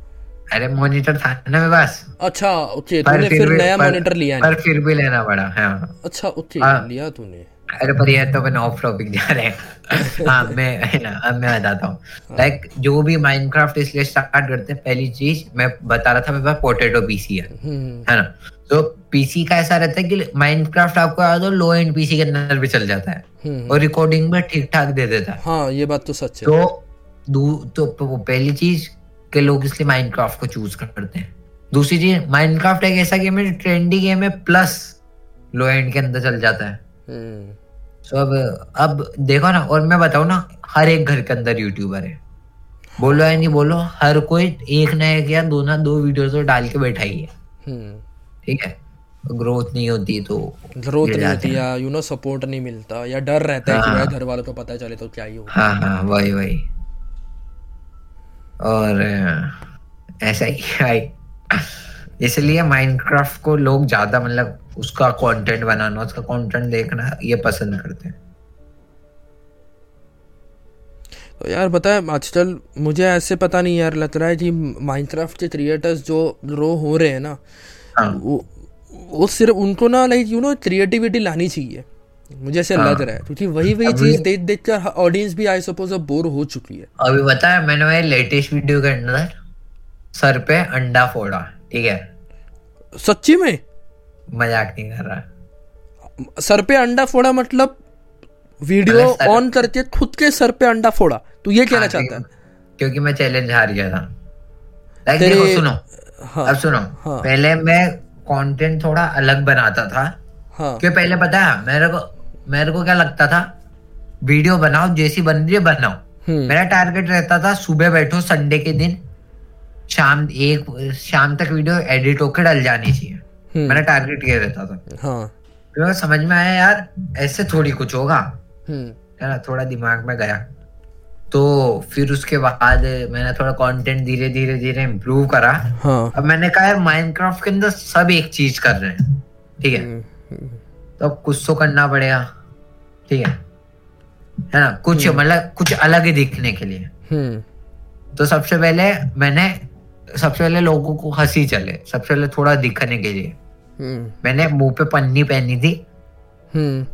Speaker 2: अरे मॉनिटर था। ना मेरे पास?
Speaker 1: अच्छा ओके तूने फिर, फिर नया मॉनिटर लिया
Speaker 2: पर फिर भी लेना पड़ा
Speaker 1: हाँ। अच्छा ओके हाँ, लिया तूने।
Speaker 2: अरे पर ये तो अपन ऑफ़ टॉपिक जा रहे हैं हाँ मैं है ना अब मैं बताता हूँ। लाइक जो भी माइनक्राफ्ट इसलिए स्टार्ट करते हैं पहली चीज़ मैं बता रहा था मेरे पास पोटेटो पीसी है। हम्म। है ना? तो पीसी का ऐसा रहता है कि माइनक्राफ्ट आपको याद हो लो एंड पीसी के अंदर भी चल जाता है। हम्म। और रिकॉर्डिंग में ठीक ठाक दे देता है।
Speaker 1: हाँ ये बात तो सच है।
Speaker 2: तो तो पहली चीज़ के लोग इसलिए माइनक्राफ्ट को चूज़ करते हैं। दूसरी चीज़ माइनक्राफ्ट एक ऐसा गेम है ट्रेंडी गेम है प्लस लो एंड के अंदर चल जाता है। सो अब अब देखो ना और मैं बताऊँ ना हर एक घर के अंदर यूट्यूबर है। बोलो या नहीं बोलो हर कोई एक ना एक या दो ना दो वीडियो तो डाल के बैठा ही है।
Speaker 1: हम्म।
Speaker 2: ठीक है? ग्रोथ नहीं होती तो
Speaker 1: ग्रोथ नहीं होती या यू नो सपोर्ट नहीं मिलता या डर रहता है कि
Speaker 2: हाँ।
Speaker 1: घर वालों को पता चले तो क्या ही होगा।
Speaker 2: हाँ हाँ वही वही। और ऐसा ही है। इसलिए माइनक्राफ्ट को लोग ज़्यादा मतलब उसका कंटेंट बनाना उसका कंटेंट देखना ये पसंद करते हैं।
Speaker 1: तो यार पता है आजकल मुझे ऐसे पता नहीं यार लग रहा है कि माइनक्राफ्ट के क्रिएटर्स जो ग्रो हो रहे हैं ना
Speaker 2: हाँ।
Speaker 1: वो वो सिर्फ़ उनको ना लाइक यू नो क्रिएटिविटी लानी चाहिए। मुझे ऐसे लग रहा है क्योंकि वही वही चीज़ देख देख कर ऑडियंस भी आई सपोज़ अब बोर हो चुकी है।
Speaker 2: अभी बता है मैंने मेरे लेटेस्ट वीडियो के अंदर सर पे अंडा फोड़ा ठीक है?
Speaker 1: सच्ची में?
Speaker 2: मज़ाक नहीं कर रहा।
Speaker 1: सर पे अंडा फोड़ा मतलब वीडियो ऑन करके खुद के सर पे अंडा फोड़ा। तू ये कहना
Speaker 2: हाँ,
Speaker 1: चाहता है।
Speaker 2: क्योंकि- मैं चैलेंज हार गया था। लाइक देखो सुनो।
Speaker 1: हाँ।
Speaker 2: अब सुनो।
Speaker 1: हाँ।
Speaker 2: पहले मैं कंटेंट थोड़ा अलग बनाता था।
Speaker 1: हाँ।
Speaker 2: क्योंकि पहले पता है मेरे को मेरे को क्या लगता था? वीडियो बनाओ जैसी बन रही है बनाओ।
Speaker 1: हम्म।
Speaker 2: मेरा टारगेट रहता था सुबह बैठो संडे के दिन शाम एक शाम तक वीडियो एडिट होकर डल जानी चाहिए।
Speaker 1: हम्म,
Speaker 2: मेरा टारगेट ये रहता था।
Speaker 1: हाँ।
Speaker 2: को समझ में आया यार ऐसे थोड़ी कुछ होगा।
Speaker 1: हम्म।
Speaker 2: है ना थोड़ा दिमाग में गया। तो फिर उसके बाद मैंने थोड़ा कंटेंट धीरे धीरे धीरे इम्प्रूव करा।
Speaker 1: हाँ।
Speaker 2: अब मैंने कहा यार माइनक्राफ्ट के अंदर सब एक चीज़ कर रहे हैं। ठीक है? तो अब कुछ तो करना पड़ेगा। ठीक है? है ना? कुछ मतलब कुछ अलग ही दिखने के लिए।
Speaker 1: हम्म।
Speaker 2: तो सबसे पहले मैंने सबसे पहले लोगों को हँसी चले। सबसे पहले थोड़ा दिखने के लिए।
Speaker 1: हम्म।
Speaker 2: मैंने मुँह पे पन्नी पहनी थी।
Speaker 1: हम्म।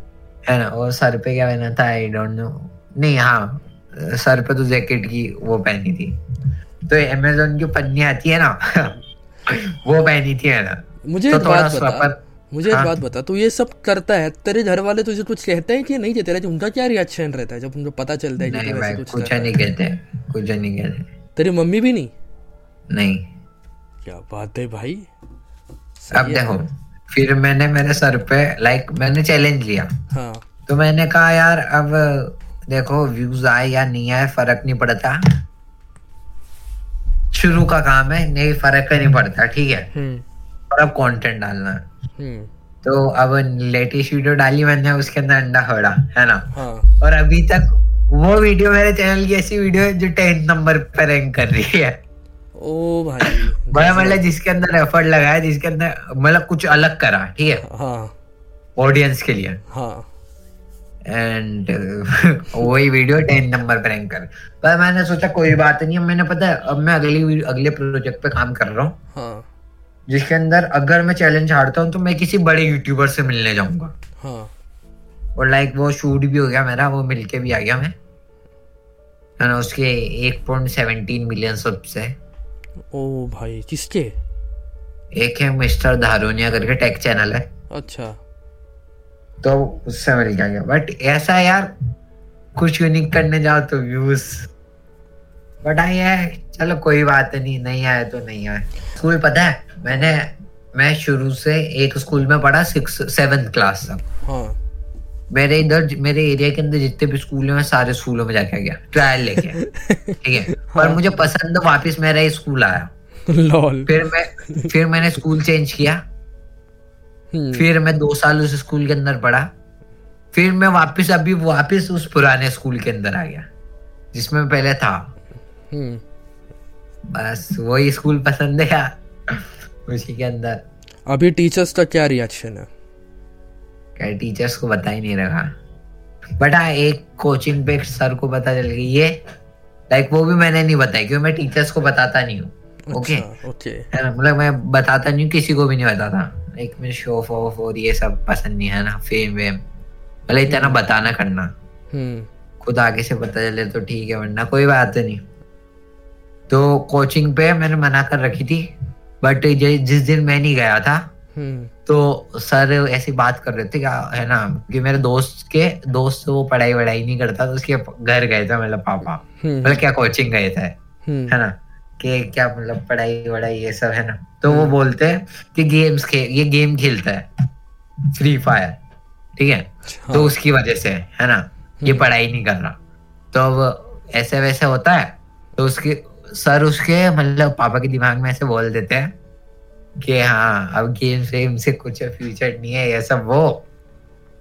Speaker 2: है ना? और सर पे क्या पहना था? आई डोंट नो नहीं हाँ। सर पे तो जैकेट की वो पहनी थी। तो अमेजोन की पन्नी आती है ना? [LAUGHS] वो पहनी थी है ना?
Speaker 1: मुझे
Speaker 2: तो थोड़ा
Speaker 1: मुझे एक
Speaker 2: हाँ।
Speaker 1: बात बता तू ये सब करता है तेरे घर वाले तुझे कुछ कहते हैं कि नहीं? कहते रहते उनका क्या रिएक्शन रहता है जब उनको पता चलता है
Speaker 2: नहीं भाई
Speaker 1: कुछ?
Speaker 2: नहीं कहते कुछ नहीं कहते।
Speaker 1: तेरी मम्मी भी नहीं?
Speaker 2: नहीं।
Speaker 1: क्या बात है भाई।
Speaker 2: अब देखो फिर मैंने मेरे सर पे लाइक मैंने चैलेंज लिया।
Speaker 1: हाँ।
Speaker 2: तो मैंने कहा यार अब देखो व्यूज़ आए या नहीं आए फ़र्क नहीं पड़ता। शुरू का काम है नहीं फ़र्क नहीं पड़ता ठीक है?
Speaker 1: हम्म।
Speaker 2: और अब कंटेंट डालना है।
Speaker 1: हम्म।
Speaker 2: तो अब लेटेस्ट वीडियो डाली मैंने उसके अंदर अंडा खड़ा है ना?
Speaker 1: हाँ।
Speaker 2: और अभी तक वो वीडियो मेरे चैनल की ऐसी वीडियो है जो टेंथ नंबर पर रैंक कर रही है।
Speaker 1: ओ भाई
Speaker 2: बड़ा मतलब जिसके अंदर एफर्ट लगाया जिसके अंदर मतलब कुछ अलग करा ठीक है?
Speaker 1: हाँ।
Speaker 2: ऑडियंस के लिए।
Speaker 1: हाँ।
Speaker 2: एंड [LAUGHS] वही वीडियो टेन नंबर पर रैंक कर पर मैंने सोचा कोई बात नहीं अब मैंने पता है अब मैं अगली अगले प्रोजेक्ट पे काम कर रहा हूँ।
Speaker 1: हाँ।
Speaker 2: जिसके अंदर अगर मैं चैलेंज हारता हूँ तो मैं किसी बड़े यूट्यूबर से मिलने जाऊँगा।
Speaker 1: हाँ।
Speaker 2: और लाइक वो शूट भी हो गया मेरा वो मिलके भी आ गया मैं। ना उसके एक पॉइंट सेवनटीन मिलियन सब्स है।
Speaker 1: ओ भाई किसके?
Speaker 2: एक है मिस्टर धारोनिया करके टेक चैनल है।
Speaker 1: अच्छा।
Speaker 2: तो उससे मिल गया। बट ऐसा यार कुछ यूनिक करने जाओ तो व्यूज़ बट आई है। चलो कोई बात नहीं नहीं आए तो नहीं आए स्कूल पता है मैंने मैं शुरू से एक स्कूल में पढ़ा सिक्स सेवेंथ क्लास तक।
Speaker 1: हाँ।
Speaker 2: मेरे इधर मेरे एरिया के अंदर जितने भी स्कूल हैं मैं सारे स्कूलों में जाके गया ट्रायल लेके। ठीक है? [LAUGHS] पर मुझे पसंद वापस मेरा ही स्कूल आया।
Speaker 1: लॉल।
Speaker 2: फिर मैं फिर मैंने स्कूल चेंज किया।
Speaker 1: हम्म।
Speaker 2: फिर मैं दो साल उस स्कूल के अंदर पढ़ा। फिर मैं वापस अभी वापस उस पुराने स्कूल के अंदर आ गया जिसमें पहले था। बस वही स्कूल पसंद है। उसी के अंदर?
Speaker 1: अभी टीचर्स का क्या रिएक्शन है?
Speaker 2: क्या टीचर्स को बता ही नहीं रहा। बट हाँ एक कोचिंग पे सर को पता चल गई ये लाइक वो भी मैंने नहीं बताया क्योंकि मैं टीचर्स को बताता नहीं हूँ। ओके
Speaker 1: अच्छा ओके
Speaker 2: मतलब मैं बताता नहीं किसी को भी नहीं बताता। लाइक मुझे शो ऑफ़ और ये सब पसंद नहीं है ना? फेम वेम मतलब इतना बताना करना।
Speaker 1: हम्म
Speaker 2: खुद आगे से पता चले तो ठीक है वरना कोई बात नहीं। तो कोचिंग पे मैंने मना कर रखी थी बट जिस दिन मैं नहीं गया था
Speaker 1: हम्म।
Speaker 2: तो सर ऐसी बात कर रहे थे क्या है ना कि मेरे दोस्त के दोस्त वो पढ़ाई वढ़ाई नहीं करता तो उसके घर गए थे मतलब पापा। मतलब क्या कोचिंग गए थे?
Speaker 1: हम्म।
Speaker 2: है ना कि क्या मतलब पढ़ाई वढ़ाई ये सब है ना। तो वो बोलते हैं कि गेम्स खे ये गेम खेलता है फ्री फायर ठीक है?
Speaker 1: हाँ।
Speaker 2: तो उसकी वजह से है ना ये पढ़ाई नहीं कर रहा। तो अब ऐसे वैसे होता है तो उसके सर उसके मतलब पापा के दिमाग में ऐसे बोल देते हैं कि हाँ अब गेम वेम से कुछ फ्यूचर नहीं है ये सब वो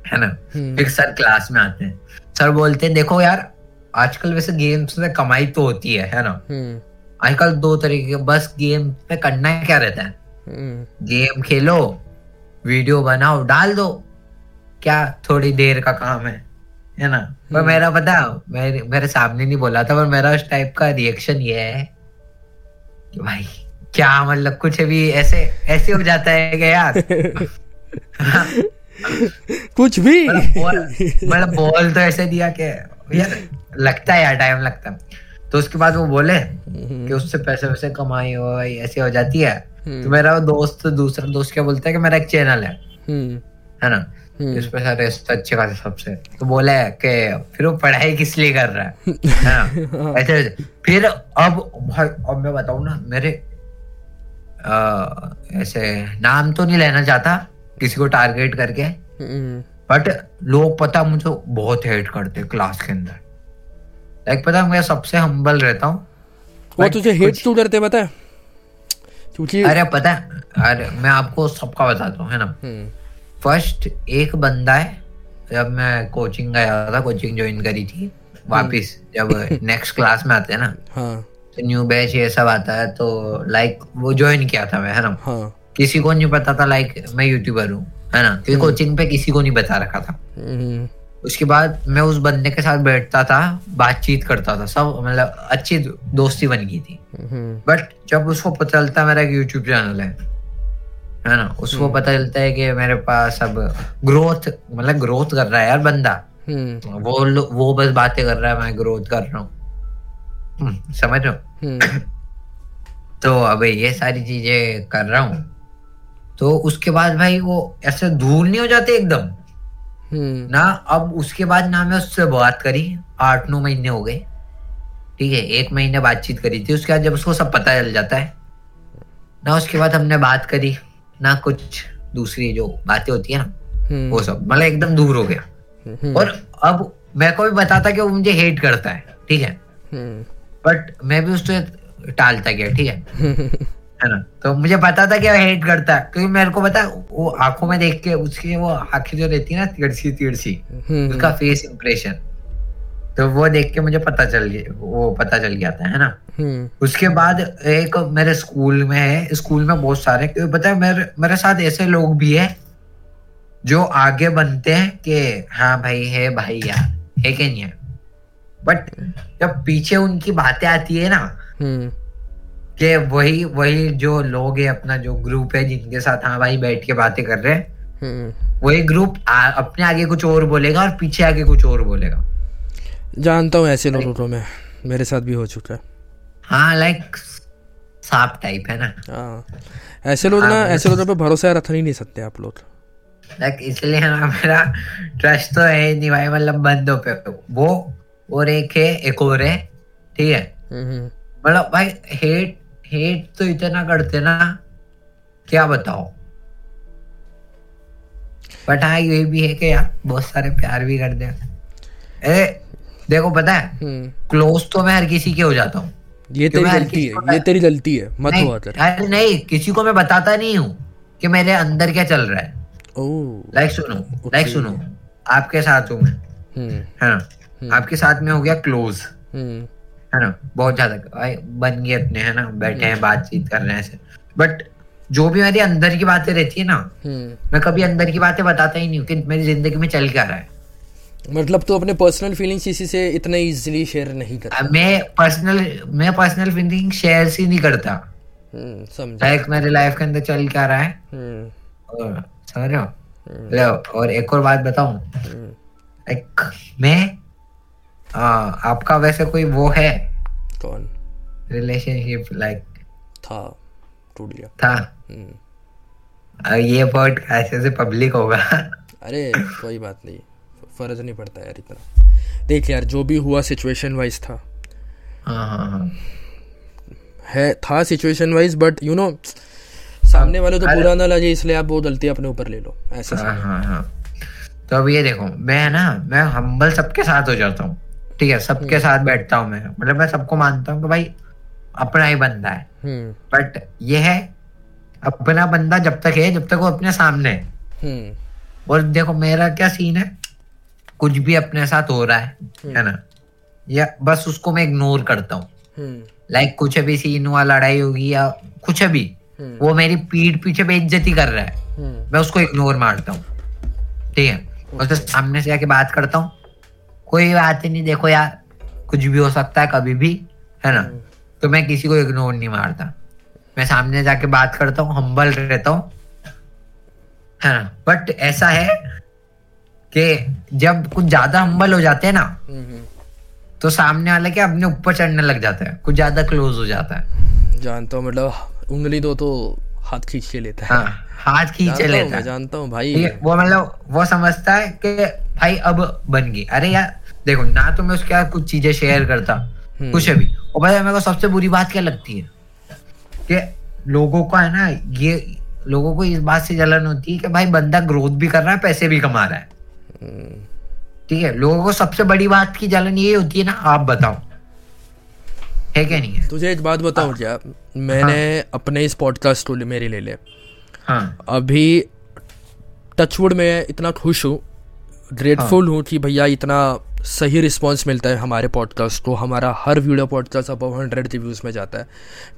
Speaker 2: है ना?
Speaker 1: हम्म।
Speaker 2: फिर सर क्लास में आते हैं। सर बोलते हैं देखो यार आजकल वैसे गेम्स में कमाई तो होती है है ना?
Speaker 1: हम्म।
Speaker 2: आजकल दो तरीके के बस गेम में करना क्या रहता है?
Speaker 1: हम्म।
Speaker 2: गेम खेलो वीडियो बनाओ डाल दो। क्या थोड़ी देर का काम है? है ना? पर मेरा पता मेरे मेरे सामने नहीं बोला था पर मेरा उस टाइप का रिएक्शन ये है कि भाई क्या मतलब कुछ भी ऐसे ऐसे हो जाता है कि यार? [LAUGHS]
Speaker 1: कुछ भी।
Speaker 2: मतलब बोल बोल तो ऐसे दिया कि यार लगता है यार टाइम लगता है। तो उसके बाद वो बोले कि उससे पैसे वैसे कमाई हो ऐसे हो जाती है। तो मेरा वो दोस्त दूसरा दोस्त क्या बोलता है कि मेरा एक चैनल है।
Speaker 1: हम्म।
Speaker 2: है ना? इस पे सारे अच्छे खासे सबसे तो बोला है कि फिर वो पढ़ाई किस लिए कर रहा है? [LAUGHS] है। ना ऐसे। फिर अब भाई अब मैं बताऊँ ना मेरे आ, ऐसे नाम तो नहीं लेना चाहता किसी को टारगेट करके।
Speaker 1: हम्म।
Speaker 2: बट लोग पता मुझे बहुत हेट करते क्लास के अंदर। लाइक पता मैं सबसे हम्बल रहता हूँ।
Speaker 1: वो तुझे हेट क्यों करते पता है? क्योंकि
Speaker 2: अरे पता है अरे मैं आपको सबका बताता हूँ है ना?
Speaker 1: हम्म।
Speaker 2: फ़र्स्ट एक बंदा है जब मैं कोचिंग गया था कोचिंग ज्वाइन करी थी वापिस जब [LAUGHS] नेक्स्ट क्लास में आते हैं ना
Speaker 1: हाँ।
Speaker 2: तो न्यू बैच ये सब आता है तो लाइक वो ज्वाइन किया था मैं है ना?
Speaker 1: हाँ।
Speaker 2: किसी को नहीं पता था लाइक मैं यूट्यूबर हूँ है ना? क्योंकि कोचिंग पे किसी को नहीं बता रखा था।
Speaker 1: हम्म।
Speaker 2: उसके बाद मैं उस बंदे के साथ बैठता था बातचीत करता था सब मतलब अच्छी दोस्ती बन गई थी।
Speaker 1: हम्म।
Speaker 2: बट जब उसको पता चलता मेरा एक यूट्यूब चैनल है है ना? उसको पता चलता है कि मेरे पास अब ग्रोथ मतलब ग्रोथ कर रहा है यार बंदा।
Speaker 1: हम्म।
Speaker 2: वो वो बस बातें कर रहा है मैं ग्रोथ कर रहा हूँ। हम्म, समझ रहे
Speaker 1: हम्म।
Speaker 2: तो अब ये सारी चीज़ें कर रहा हूँ। तो उसके बाद भाई वो ऐसे दूर नहीं हो जाते एकदम।
Speaker 1: हम्म।
Speaker 2: ना अब उसके बाद ना मैं उससे बात करी। आठ नौ महीने हो गए। ठीक है एक महीने बातचीत करी थी। उसके बाद जब उसको सब पता चल जाता है ना उसके बाद हमने बात करी। ना कुछ दूसरी जो बातें होती है ना
Speaker 1: हम्म।
Speaker 2: वो सब। मतलब एकदम दूर हो गया।
Speaker 1: हम्म।
Speaker 2: और अब मैं को भी बताता कि वो मुझे हेट करता है ठीक है?
Speaker 1: हम्म।
Speaker 2: बट मैं भी उससे टालता गया ठीक है? [LAUGHS] है ना? तो मुझे पता था कि वो हेट करता है। क्योंकि मेरे को पता वो आँखों में देख के उसकी वो आँखें जो रहती है ना तिरछी तिरछी
Speaker 1: हम्म।
Speaker 2: उसका फेस इंप्रेशन तो वो देख के मुझे पता चल गया वो पता चल गया था है ना?
Speaker 1: हम्म।
Speaker 2: उसके बाद एक मेरे स्कूल में है स्कूल में बहुत सारे पता है मेरे मेरे साथ ऐसे लोग भी है जो आगे बनते हैं कि हाँ भाई है भाई यार है कि नहीं है? बट जब पीछे उनकी बातें आती है ना
Speaker 1: हम्म।
Speaker 2: कि वही वही जो लोग है अपना जो ग्रुप है जिनके साथ हाँ भाई बैठ के बातें कर रहे हैं
Speaker 1: हम्म।
Speaker 2: वही ग्रुप आ, अपने आगे कुछ और बोलेगा और पीछे आगे कुछ और बोलेगा।
Speaker 1: जानता हूँ ऐसे लोगों को मैं। मेरे साथ भी हो चुका है।
Speaker 2: हाँ लाइक सांप टाइप है ना।
Speaker 1: हाँ। ऐसे लोग ना
Speaker 2: हाँ,
Speaker 1: ऐसे लोगों पे भरोसा रख नहीं सकते आप लोग।
Speaker 2: लाइक इसलिए मेरा ट्रस्ट तो है नहीं भाई मतलब बंदों पे। वो और एक है एक और है ठीक है?
Speaker 1: हम्म
Speaker 2: मतलब भाई हेट हेट तो इतना करते ना क्या बताओ बट हाँ ये भी है कि यार बहुत सारे प्यार भी कर दे ए देखो पता है?
Speaker 1: हम्म।
Speaker 2: क्लोज तो मैं हर किसी के हो जाता हूँ।
Speaker 1: ये तेरी गलती है ये तेरी गलती है मत हुआ कर।
Speaker 2: अरे नहीं किसी को मैं बताता नहीं हूँ कि मेरे अंदर क्या चल रहा है। लाइक सुनो लाइक सुनो आपके साथ हूँ मैं।
Speaker 1: हम्म।
Speaker 2: है ना? आपके साथ में हो गया क्लोज
Speaker 1: हम्म।
Speaker 2: है ना? बहुत ज़्यादा बन गए अपने है ना? बैठे हैं बातचीत कर रहे हैं ऐसे। बट जो भी मेरी अंदर की बातें रहती है ना
Speaker 1: हम्म।
Speaker 2: मैं कभी अंदर की बातें बताता ही नहीं हूँ कि मेरी ज़िंदगी में चल क्या रहा है।
Speaker 1: मतलब तू अपने पर्सनल फीलिंग्स किसी से इतना इजीली शेयर नहीं करता।
Speaker 2: मैं पर्सनल मैं पर्सनल फीलिंग शेयर ही नहीं करता।
Speaker 1: हम्म समझा।
Speaker 2: लाइक मेरे लाइफ के अंदर चल क्या रहा है?
Speaker 1: हम्म।
Speaker 2: और समझ रहे हो? लो और एक और बात बताऊँ।
Speaker 1: हम्म।
Speaker 2: लाइक मैं आ, आपका वैसे कोई वो है?
Speaker 1: कौन?
Speaker 2: रिलेशनशिप लाइक
Speaker 1: था टूट गया।
Speaker 2: था?
Speaker 1: हम्म।
Speaker 2: ये वर्ड ऐसे से पब्लिक होगा।
Speaker 1: अरे कोई बात नहीं। फ़र्ज़ नहीं पड़ता यार इतना। देख यार जो भी हुआ सिचुएशन वाइज था।
Speaker 2: हाँ हाँ हाँ।
Speaker 1: है था situation wise but you know सामने वाले तो बुरा ना लगे इसलिए आप वो गलती अपने ऊपर ले लो। ऐसा
Speaker 2: हाँ हाँ तो अब ये देखो मैं ना मैं हम्बल सबके साथ हो जाता हूँ। ठीक है सबके
Speaker 1: हम्म।
Speaker 2: साथ बैठता हूँ मैं। मतलब मैं सबको मानता हूँ कि भाई अपना ही बंदा है।
Speaker 1: हम्म।
Speaker 2: बट ये है अपना बंदा जब तक है जब तक वो अपने सामने है।
Speaker 1: हम्म।
Speaker 2: और देखो मेरा क्या सीन है? कुछ भी अपने साथ हो रहा है है ना? या बस उसको मैं इग्नोर करता हूँ।
Speaker 1: हम्म।
Speaker 2: लाइक कुछ भी सीन हुआ लड़ाई होगी या कुछ भी
Speaker 1: हम्म।
Speaker 2: वो मेरी पीठ पीछे बेइज्जती कर रहा है।
Speaker 1: हम्म।
Speaker 2: मैं उसको इग्नोर मारता हूँ। ठीक है? उसके सामने से जाके बात करता हूँ। कोई बात ही नहीं देखो यार कुछ भी हो सकता है कभी भी है ना? तो मैं किसी को इग्नोर नहीं मारता। मैं सामने जाके बात करता हूँ हम्बल रहता हूँ है ना? बट ऐसा है कि जब कुछ ज़्यादा हम्बल हो जाते हैं ना तो सामने वाला क्या अपने ऊपर चढ़ने लग जाता है कुछ ज़्यादा क्लोज हो जाता है।
Speaker 1: जानता हूँ मतलब उंगली दो तो हाथ खींच के लेता है।
Speaker 2: हाँ हाथ खींचे
Speaker 1: हूँ
Speaker 2: लेता है।
Speaker 1: जानता हूँ भाई।
Speaker 2: वो मतलब वो समझता है कि भाई अब बन गई। अरे यार देखो ना तो मैं उसके साथ कुछ चीज़ें शेयर करता
Speaker 1: हम्म।
Speaker 2: कुछ भी। और है मेरे को सबसे बुरी बात क्या लगती है? कि लोगों को है ना ये लोगों को इस बात से जलन होती है कि भाई बंदा ग्रोथ भी कर रहा है पैसे भी कमा रहा है। ठीक है लोगों को सबसे बड़ी बात की जलन ये होती है ना आप बताओ। है क्या नहीं है?
Speaker 1: तुझे एक बात बताऊँ क्या? मैंने हाँ। अपने इस पॉडकास्ट को मेरे ले ले।
Speaker 2: हाँ।
Speaker 1: अभी टचवुड में इतना खुश हूँ ग्रेटफुल हूँ कि भैया इतना सही रिस्पांस मिलता है हमारे पॉडकास्ट को। हमारा हर वीडियो पॉडकास्ट अब हंड्रेड रिव्यूज़ में जाता है।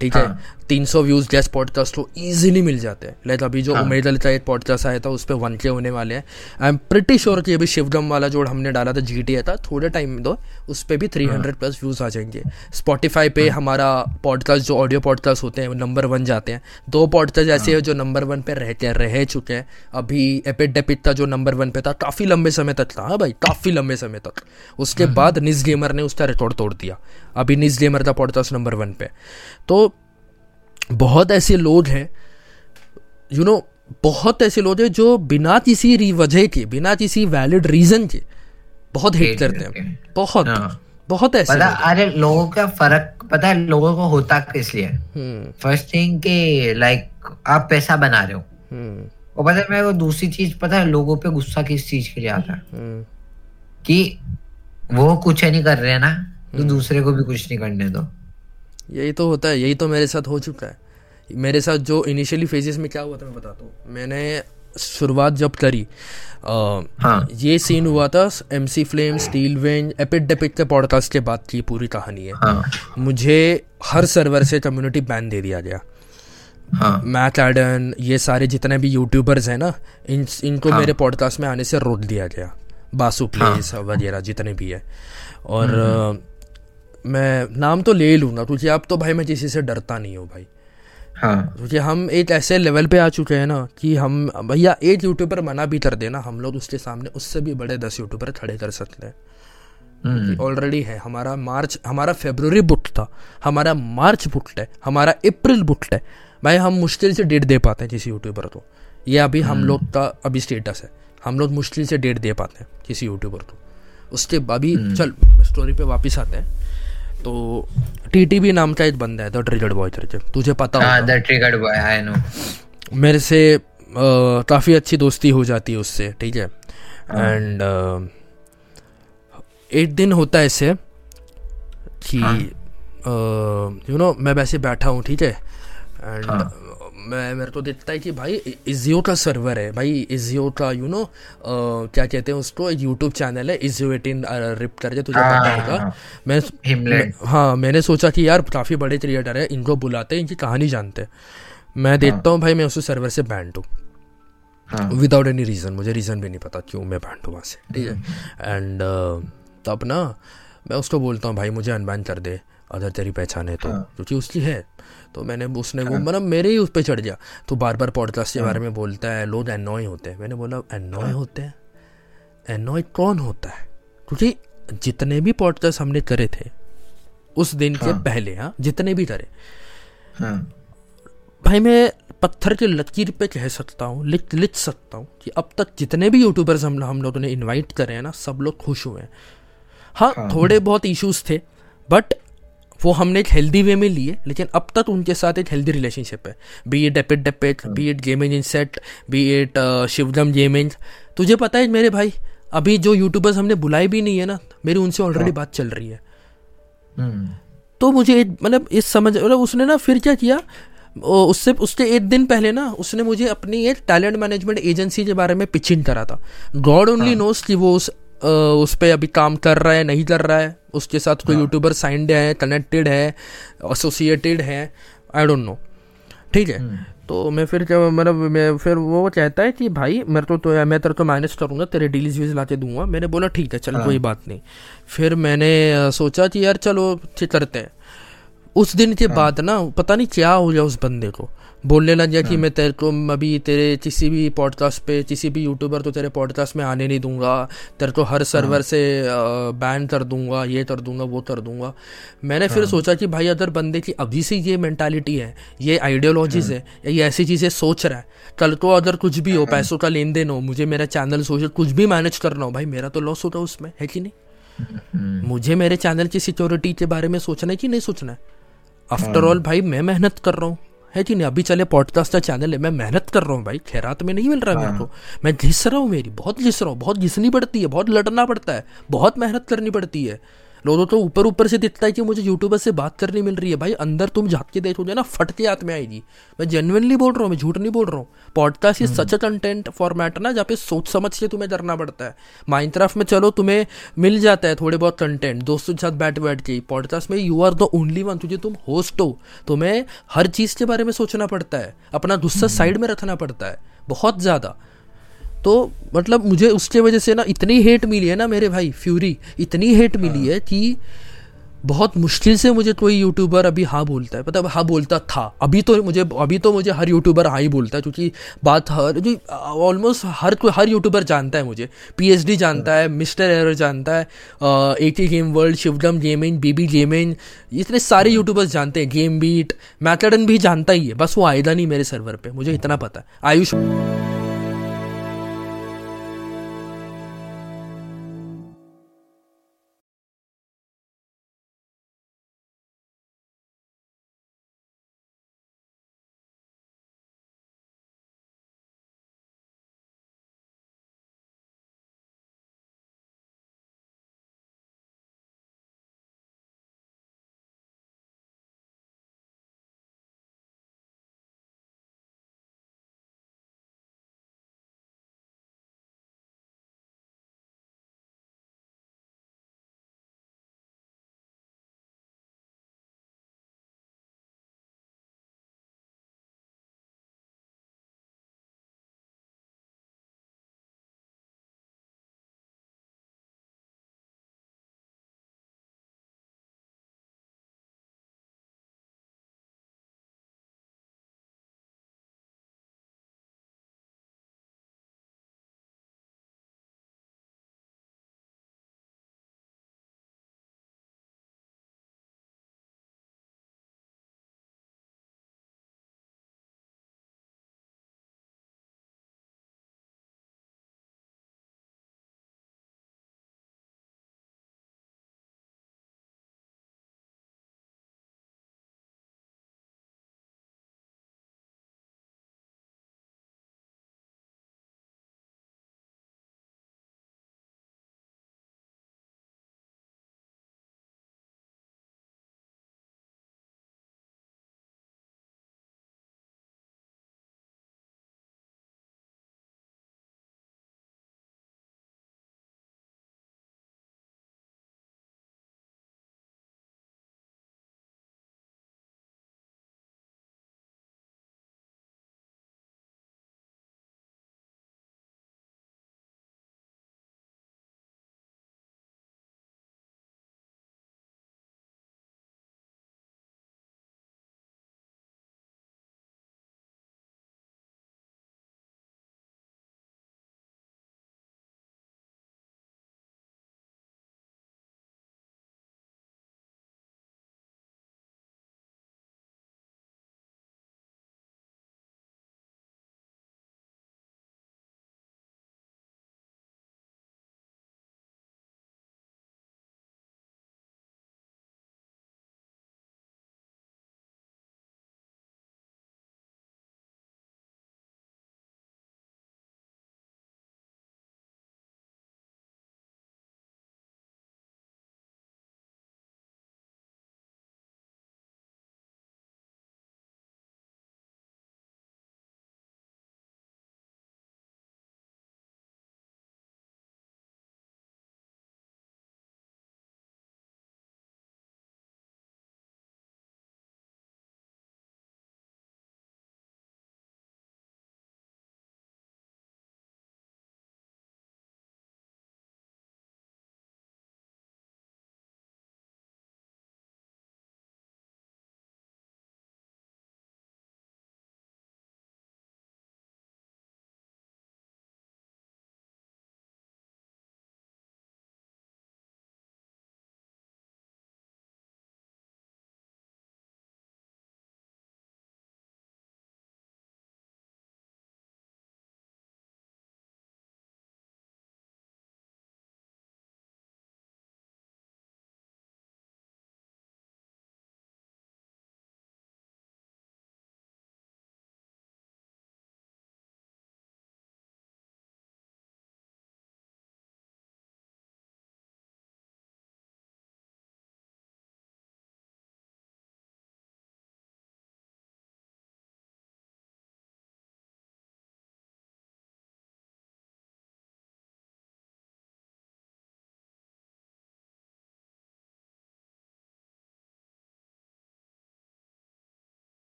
Speaker 1: ठीक है?
Speaker 2: हाँ।
Speaker 1: तीन सौ व्यूज़ गैस पॉडकास्ट को इजीली मिल जाते हैं। लाइक अभी जो
Speaker 2: हाँ।
Speaker 1: उमेद अली का एक पॉडकास्ट आया था उस पर वन के होने वाले हैं। आई एम प्रिटी श्योर कि अभी शिवगम वाला जो हमने डाला था जी टी था। थोड़े टाइम में दो उस पर भी थ्री हंड्रेड प्लस व्यूज़ आ जाएँगे। स्पॉटीफाई पे हमारा पॉडकास्ट जो ऑडियो पॉडकास्ट होते हैं वो नंबर वन जाते हैं। दो पॉडकास्ट ऐसे हैं। जो नंबर वन पे रहते हैं रह चुके हैं। अभी एपिड डेपिड का जो नंबर वन पे था। काफ़ी लंबे समय तक था। हाँ भाई काफ़ी लंबे समय तक। उसके बाद निज गेमर ने उसका रिकॉर्ड तोड़ दिया। अभी निज गेमर का पॉडकास्ट नंबर वन पे। तो बहुत ऐसे लोग हैं यू नो बहुत ऐसे लोग हैं जो बिना किसी री- वजह के बिना किसी वैलिड रीजन के बहुत हेट करते हैं। बहुत
Speaker 2: हाँ।
Speaker 1: बहुत ऐसे
Speaker 2: पता अरे लोगों का फ़र्क पता है लोगों को होता किस लिए?
Speaker 1: हम्म।
Speaker 2: फ़र्स्ट थिंग कि लाइक आप पैसा बना रहे हो।
Speaker 1: हम्म।
Speaker 2: और पता है मेरे को दूसरी चीज़ पता है लोगों पे गुस्सा किस चीज़ के लिए आता है?
Speaker 1: हम्म।
Speaker 2: कि वो कुछ नहीं कर रहे हैं ना
Speaker 1: हम्म।
Speaker 2: तो दूसरे को भी कुछ नहीं करने दो।
Speaker 1: यही तो होता है यही तो मेरे साथ हो चुका है। मेरे साथ जो इनिशियली फेजेस में क्या हुआ था मैं बताता हूँ। मैंने शुरुआत जब करी आ,
Speaker 2: हाँ।
Speaker 1: ये सीन हुआ था एम सी फ्लेम स्टील वेंज एपिड डेपिड के पॉडकास्ट के बाद की पूरी कहानी है।
Speaker 2: हाँ।
Speaker 1: मुझे हर सर्वर से कम्युनिटी बैन दे दिया गया।
Speaker 2: हाँ।
Speaker 1: मैथ एडन ये सारे जितने भी यूट्यूबर्स हैं ना इन इनको
Speaker 2: हाँ।
Speaker 1: मेरे पॉडकास्ट में आने से रोक दिया गया। बासु प्लेस हाँ। वगैरह जितने भी है। और
Speaker 2: हम्म,
Speaker 1: मैं नाम तो ले लूँगा क्योंकि अब तो भाई मैं किसी से डरता नहीं हूँ भाई।
Speaker 2: हाँ।
Speaker 1: क्योंकि हम एक ऐसे लेवल पे आ चुके हैं ना कि हम भैया एक यूट्यूबर मना भी कर देना हम लोग उसके सामने उससे भी बड़े दस यूट्यूबर खड़े कर सकते हैं।
Speaker 2: हम्म,
Speaker 1: ऑलरेडी है हमारा मार्च हमारा फेब्रुवरी बुक था हमारा मार्च बुक है हमारा अप्रैल बुक है। भाई हम मुश्किल से डेट दे पाते हैं किसी यूट्यूबर को। ये अभी हम लोग का अभी स्टेटस है। हम लोग मुश्किल से डेट दे पाते हैं किसी यूट्यूबर को। उसके अभी चल स्टोरी पे वापस आते हैं। तो टी टी बी नाम का एक बंदा है द ट्रिगर्ड बॉय करके। तुझे पता
Speaker 2: हाँ
Speaker 1: होगा।
Speaker 2: The triggered boy I know
Speaker 1: मेरे से काफ़ी अच्छी दोस्ती हो जाती है उससे ठीक है? एंड एक दिन होता है ऐसे कि यू नो मैं वैसे बैठा हूँ ठीक है? एंड
Speaker 2: हाँ।
Speaker 1: मेरे को दिखता है कि भाई इजियो का सर्वर है। भाई इजियो का यू नो क्या कहते हैं उसको? यूट्यूब चैनल है इजियो एटीन रिप करके तुझे
Speaker 2: हाँ,
Speaker 1: पता
Speaker 2: हाँ,
Speaker 1: होगा।
Speaker 2: हाँ।
Speaker 1: मैं मैं- हाँ मैंने सोचा कि यार काफ़ी बड़े क्रिएटर है इनको बुलाते हैं इनकी कहानी जानते हैं। मैं देखता हूँ भाई मैं उस सर्वर से बैंड हूँ
Speaker 2: हाँ।
Speaker 1: विदाउट एनी रीज़न मुझे रीज़न भी नहीं पता क्यों मैं बैंड हूँ वहाँ से ठीक है? एंड तब ना मैं उसको बोलता हूँ भाई मुझे अनबैन कर दे। अगर तेरी पहचान है तो
Speaker 2: हाँ।
Speaker 1: क्योंकि उसकी है। तो मैंने उसने वो मतलब मेरे ही उस पर चढ़ गया। तो बार बार पॉडकास्ट के बारे में बोलता है लोग एनॉय होते हैं। मैंने बोला एनॉय होते हैं? एनॉय कौन होता है? क्योंकि जितने भी पॉडकास्ट हमने करे थे उस दिन के पहले हाँ जितने भी करे।
Speaker 2: हाँ।
Speaker 1: भाई मैं पत्थर के लकीर पे कह सकता हूँ लिख लिख सकता हूँ कि अब तक जितने भी यूट्यूबर्स हम हम लोगों ने इनवाइट करे हैं ना सब लोग खुश हुए हैं। हाँ,
Speaker 2: हाँ।
Speaker 1: थोड़े बहुत इश्यूज़ थे बट वो हमने एक हेल्दी वे में लिए लेकिन अब तक उनके साथ एक हेल्दी रिलेशनशिप है। बी एट डेपिट डेपिट बी एट गेमिंग इन सेट बी एट शिवदम गेमिंग तुझे पता है मेरे भाई अभी जो यूट्यूबर्स हमने बुलाए भी नहीं है ना मेरी उनसे ऑलरेडी हाँ। बात चल रही है। हम्म। तो मुझे मतलब इस समझ मतलब उसने ना फिर क्या किया उससे उसके एक दिन पहले ना उसने मुझे अपनी एक टैलेंट मैनेजमेंट एजेंसी के बारे में पिचिंग करा था। गॉड ओनली नोस कि वो उस उस पर अभी काम कर रहा है नहीं कर रहा है उसके साथ कोई यूट्यूबर हाँ। साइंड है कनेक्टेड है एसोसिएटेड है आई डोंट नो ठीक है हम्म। तो मैं फिर जब मतलब मैं फिर वो कहता है कि भाई मेरे तो, तो मैं तेरे को मैनेज करूँगा तेरे डील्स वीज ला के दूँगा मैंने बोला ठीक है चल हाँ। कोई बात नहीं फिर मैंने सोचा कि यार चलो करते हैं उस दिन के हाँ। बाद ना पता नहीं क्या हो गया उस बंदे को बोलने लग गया कि हाँ। मैं तेरे को अभी तेरे किसी भी पॉडकास्ट पे किसी भी यूट्यूबर तो तेरे पॉडकास्ट में आने नहीं दूँगा। तेरे को हर सर्वर हाँ। से बैन कर दूँगा ये कर दूँगा वो कर दूँगा। मैंने फिर सोचा कि भाई अगर बंदे की अभी से ये मैंटालिटी है ये आइडियोलॉजीज है। ये ऐसी चीज़ें सोच रहा है कल को अगर कुछ भी हो पैसों का लेन देन हो मुझे मेरा चैनल सोच कुछ भी मैनेज करना हो भाई मेरा तो लॉस होता है उसमें है कि नहीं? हम्म। मुझे मेरे चैनल की सिक्योरिटी के बारे में सोचना है कि नहीं सोचना है? आफ्टर ऑल भाई मैं मेहनत कर रहा हूँ। है कि नहीं? अभी चले पॉडकास्ट चैनल है। मैं मेहनत कर रहा हूँ भाई। खैरात में नहीं मिल रहा मेरे को। मैं घिस रहा हूँ मेरी। बहुत घिस रहा हूँ। बहुत घिसनी पड़ती है। बहुत लड़ना पड़ता है। बहुत मेहनत करनी पड़ती है। लोगों तो ऊपर ऊपर से दिखता है कि मुझे यूट्यूबर से बात करनी मिल रही है। भाई अंदर तुम झाँक के देखोगे ना फट के हाथ में आएगी। मैं जेनवनली बोल रहा हूँ मैं झूठ नहीं बोल रहा हूँ। Podcast is such a content format ना जहाँ पे सोच समझ के तुम्हें करना पड़ता है। माइनक्राफ्ट में चलो तुम्हें मिल जाता है थोड़े बहुत कंटेंट दोस्तों के साथ बैठ बैठ के। पॉडकास्ट में you are the only one तुझे तुम होस्ट हो। तुम्हें हर चीज़ के बारे में सोचना पड़ता है। अपना गुस्सा साइड में रखना पड़ता है। बहुत ज़्यादा। तो मतलब मुझे उसके वजह से ना इतनी हेट मिली है ना मेरे भाई फ्यूरी इतनी हेट मिली है। कि बहुत मुश्किल से मुझे कोई यूट्यूबर अभी हाँ बोलता है। मतलब हाँ बोलता था। अभी तो मुझे अभी तो मुझे हर यूट्यूबर हाँ ही बोलता है क्योंकि बात हर जो ऑलमोस्ट हर कोई हर यूट्यूबर जानता है मुझे। पीएचडी जानता है। मिस्टर एरर जानता है ए टी गेम वर्ल्ड शिवडम गेमिंग बीबी गेमिंग इतने सारे यूट्यूबर्स जानते हैं। गेम बीट मैकडन भी जानता ही है। बस वो आएगा नहीं मेरे सर्वर पर मुझे इतना पता है। आयुष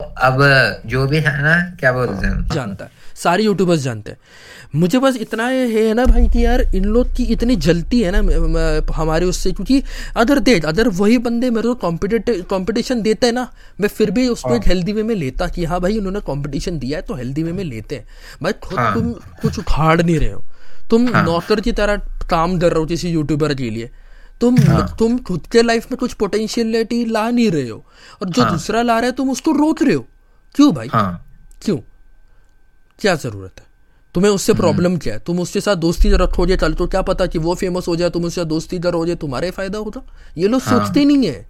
Speaker 2: अब जो भी है ना क्या बोलते हैं
Speaker 1: जानता है। सारे यूट्यूबर्स जानते हैं। मुझे बस इतना है ना भाई कि यार इन लोग की इतनी जलती है ना हमारे उससे क्योंकि अदर दे अदर वही बंदे मेरे को कंपटीशन देते हैं ना मैं फिर भी उसको एक हेल्दी वे में लेता कि हाँ भाई उन्होंने कंपटीशन दिया है तो हेल्दी वे में लेते हैं। भाई खुद हाँ। तुम कुछ उखाड़ नहीं रहे हो। तुम हाँ। नौकर की तरह काम कर रहे हो किसी यूट्यूबर के लिए। तुम हाँ. तुम खुद के लाइफ में कुछ पोटेंशियलिटी ला नहीं रहे हो और जो हाँ. दूसरा ला रहा है तुम उसको रोक रहे हो क्यों भाई हाँ. क्यों क्या ज़रूरत है तुम्हें उससे प्रॉब्लम हम्म। क्या है तुम उसके साथ दोस्ती रखोगे चल तो क्या पता कि वो फ़ेमस हो जाए तुम उससे दोस्ती करोगे तुम्हारे फ़ायदा होगा ये लोग हाँ। सोचते नहीं है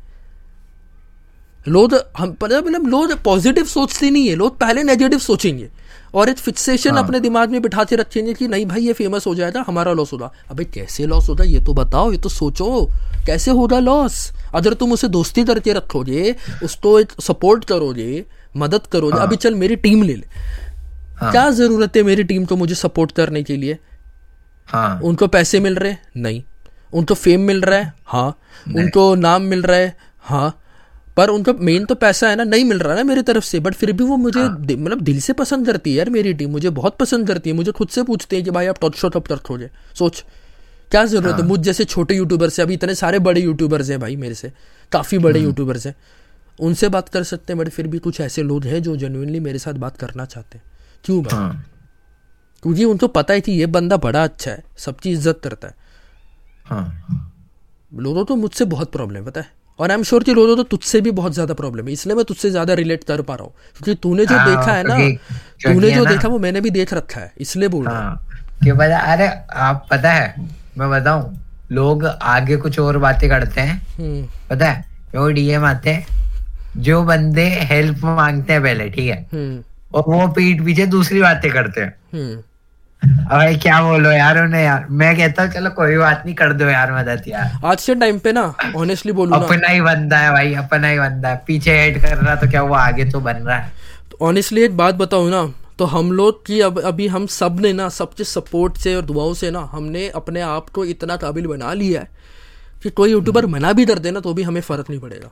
Speaker 1: लोग हम मतलब लोग पॉजिटिव सोचते नहीं है लोग पहले नेगेटिव सोचेंगे और एक फिक्सेशन हाँ. अपने दिमाग में बिठा के रखेंगे कि नहीं भाई ये फ़ेमस हो जाएगा हमारा लॉस होगा। अबे कैसे लॉस होगा ये तो बताओ ये तो सोचो। कैसे होगा लॉस अगर तुम उसे दोस्ती करके रखोगे उसको एक सपोर्ट करोगे मदद करोगे हाँ. अभी चल मेरी टीम ले ले। हाँ. क्या ज़रूरत है मेरी टीम को मुझे सपोर्ट करने के लिए? हाँ. उनको पैसे मिल रहे? नहीं। उनको फेम मिल रहा है? हाँ। उनको नाम मिल रहा है? हाँ। पर उनका मेन तो पैसा है ना नहीं मिल रहा ना मेरी तरफ़ से बट फिर भी वो मुझे हाँ। मतलब दिल से पसंद करती है यार मेरी टीम मुझे बहुत पसंद करती है मुझे खुद से पूछते हैं कि भाई आप टॉप शो टॉप तक खोजे सोच क्या ज़रूरत है? हाँ। मुझ जैसे छोटे यूट्यूबर्स हैं अभी इतने सारे बड़े यूट्यूबर्स हैं भाई मेरे से काफ़ी बड़े यूट्यूबर्स हैं। उनसे बात कर सकते हैं बट फिर भी कुछ ऐसे लोग हैं जो जेनुअनली मेरे साथ बात करना चाहते हैं। क्यों भाई? हाँ। क्योंकि उनको पता है कि ये बंदा बड़ा अच्छा है सबकी इज़्ज़त करता है। हाँ। लोगों तो मुझसे बहुत प्रॉब्लम है पता है? और आई एम श्योर कि लोगों तो तुझसे भी बहुत ज़्यादा प्रॉब्लम है। इसलिए मैं तुझसे ज़्यादा रिलेट कर पा रहा हूँ। क्योंकि तूने जो हाँ, देखा है ना तूने जो देखा वो मैंने भी देख रखा है। इसलिए बोल रहा हूँ।
Speaker 2: हाँ, पता? अरे आप पता है मैं बताऊँ लोग आगे कुछ और बातें करते हैं। हम्म। पता है वो डीएम आते हैं जो बंदे हेल्प मांगते हैं पहले ठीक है? हम्म। और वो पीठ पीछे दूसरी बातें करते हैं। [LAUGHS] हम्म। अरे क्या बोलो यार उन्हें यार। मैं कहता हूँ चलो कोई बात नहीं कर दो यार मदद यार।
Speaker 1: आज के टाइम पे ना ऑनेस्टली बोलूँ
Speaker 2: अपना ही बंदा है भाई अपना ही बंदा है। पीछे हेड कर रहा तो क्या वो आगे तो बन रहा है।
Speaker 1: तो ऑनेस्टली एक बात बताऊ ना तो हम लोग की अब अभी हम सबने ना सबके सपोर्ट से और दुआओं से ना हमने अपने आप को इतना काबिल बना लिया है कि कोई यूट्यूबर मना भी कर देना तो भी हमें फ़र्क नहीं पड़ेगा।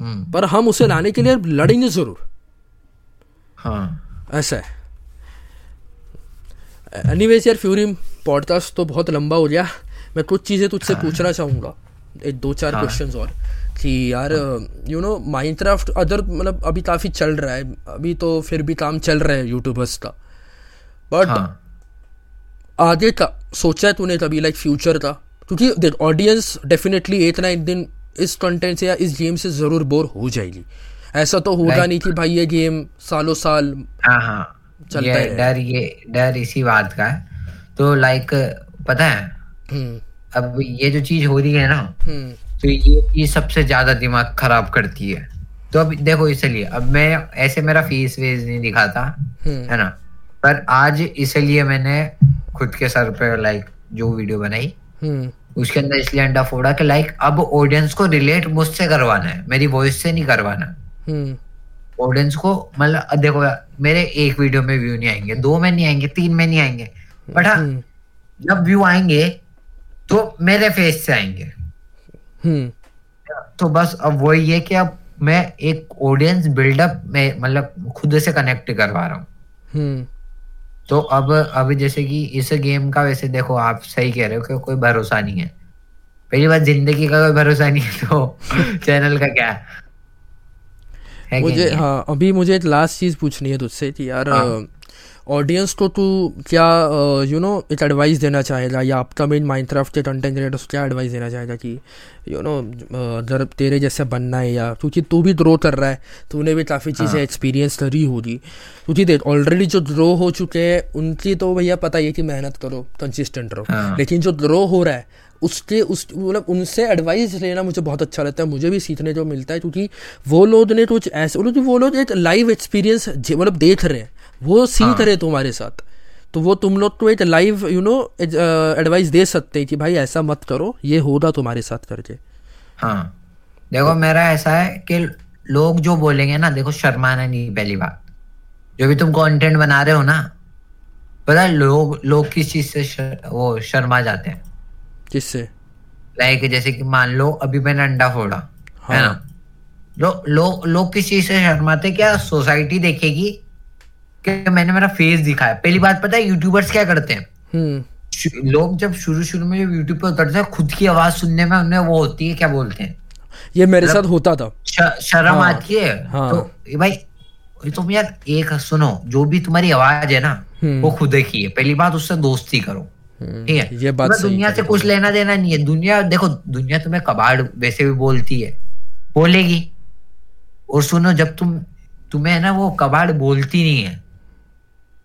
Speaker 1: हम्म। पर हम उसे लाने के लिए लड़ेंगे ज़रूर। हाँ। ऐसा है। एनीवेज यार फ्यूरी पॉडकास्ट तो बहुत लंबा हो गया। मैं कुछ चीज़ें तुझसे हाँ। पूछना चाहूँगा। एक दो चार हाँ. क्वेश्चंस और। कि यार यू नो माइनक्राफ्ट अदर मतलब अभी काफ़ी चल रहा है। अभी तो फिर भी काम चल रहा है यूट्यूबर्स का। बट हाँ. आगे का सोचा है तूने कभी लाइक फ्यूचर का? क्योंकि देख ऑडियंस डेफिनेटली एक ना एक दिन इस कंटेंट से या इस गेम से ज़रूर बोर हो जाएगी। ऐसा तो होगा नहीं कि भाई ये गेम सालों साल
Speaker 2: हाँ हाँ। चलता ये डर ये डर इसी बात का है। तो लाइक पता है? हम्म। अब ये जो चीज़ हो रही है ना हम्म। तो ये चीज़ सबसे ज़्यादा दिमाग खराब करती है। तो अब देखो इसलिए अब मैं ऐसे मेरा फेस वेस नहीं दिखाता हम्म। है ना? पर आज इसलिए मैंने खुद के सर पे लाइक जो वीडियो बनाई उसके अंदर इसलिए अंडा फोड़ा कि लाइक अब ऑडियंस को रिलेट मुझसे करवाना है मेरी वॉइस से नहीं करवाना। ऑडियंस को मतलब देखो मेरे एक वीडियो में व्यू नहीं आएँगे दो में नहीं आएँगे तीन में नहीं आएँगे बट हाँ हम्म। जब व्यू आएँगे तो मेरे फेस से आएँगे हम्म। तो बस अब वही है कि अब मैं एक ऑडियंस बिल्डअप में मतलब खुद से कनेक्ट करवा रहा हूँ हम्म। तो अब अभी जैसे कि इस गेम का वैसे देखो आप सही कह रहे हो कि कोई भरोसा नहीं है पहली बात ज़िंदगी का कोई भरोसा नहीं है तो [LAUGHS] चैनल का क्या है
Speaker 1: मुझे हाँ अभी मुझे एक लास्ट चीज़ पूछनी है तुझसे कि यार ऑडियंस हाँ। को तू क्या यू नो एक एडवाइस देना चाहेगा या आपका मेन माइनक्राफ्ट के कंटेंट क्रिएटर्स क्या एडवाइस देना चाहेगा कि यू नो अगर तेरे जैसे बनना है या क्योंकि तू भी ग्रो कर रहा है तूने भी काफ़ी चीज़ें एक्सपीरियंस करी होगी क्योंकि देख ऑलरेडी जो ग्रो हो चुके हैं उनकी तो भैया पता ही है कि मेहनत करो कंसिस्टेंट रहो हाँ। लेकिन जो ग्रो हो रहा है उसके उस मतलब उनसे एडवाइस लेना मुझे बहुत अच्छा लगता है मुझे भी सीखने जो मिलता है क्योंकि वो लोग ने कुछ ऐसे मतलब वो लोग एक लाइव एक्सपीरियंस मतलब देख रहे हैं वो सीख हाँ। रहे तुम्हारे साथ। तो वो तुम लोग को एक लाइव यू नो एडवाइस दे सकते हैं कि भाई ऐसा मत करो ये होगा तुम्हारे साथ करके।
Speaker 2: हाँ। देखो मेरा ऐसा है कि लोग जो बोलेंगे ना देखो शर्माना नहीं पहली बात। जो भी तुम कंटेंट बना रहे हो ना पता है लोग लोग किस चीज़ से शर, वो शर्मा जाते हैं।
Speaker 1: किससे?
Speaker 2: लाइक जैसे कि मान लो अभी मैंने अंडा फोड़ा हाँ. है ना? लोग लोग लोग किस चीज़ से शर्माते क्या सोसाइटी देखेगी? कि मैंने मेरा फेस दिखाया? पहली बात पता है यूट्यूबर्स क्या करते हैं? हम्म। लोग जब शुरू शुरू में जब यूट्यूब पे उतरते हैं खुद की आवाज़ सुनने में उन्हें वो होती है क्या बोलते हैं?
Speaker 1: ये मेरे मतलब साथ होता था।
Speaker 2: शर्म हाँ, आती है? हाँ, तो भाई तुम यार एक सुनो जो भी तुम्हारी आवाज़ है ना हम्म। वो खुद की है। पहली बात उससे दोस्ती करो। ठीक है ये बात दुनिया से कुछ लेना देना नहीं है। दुनिया देखो दुनिया तुम्हें कबाड़ वैसे भी बोलती है। बोलेगी। और सुनो जब तुम तुम्हें ना वो कबाड़ बोलती नहीं है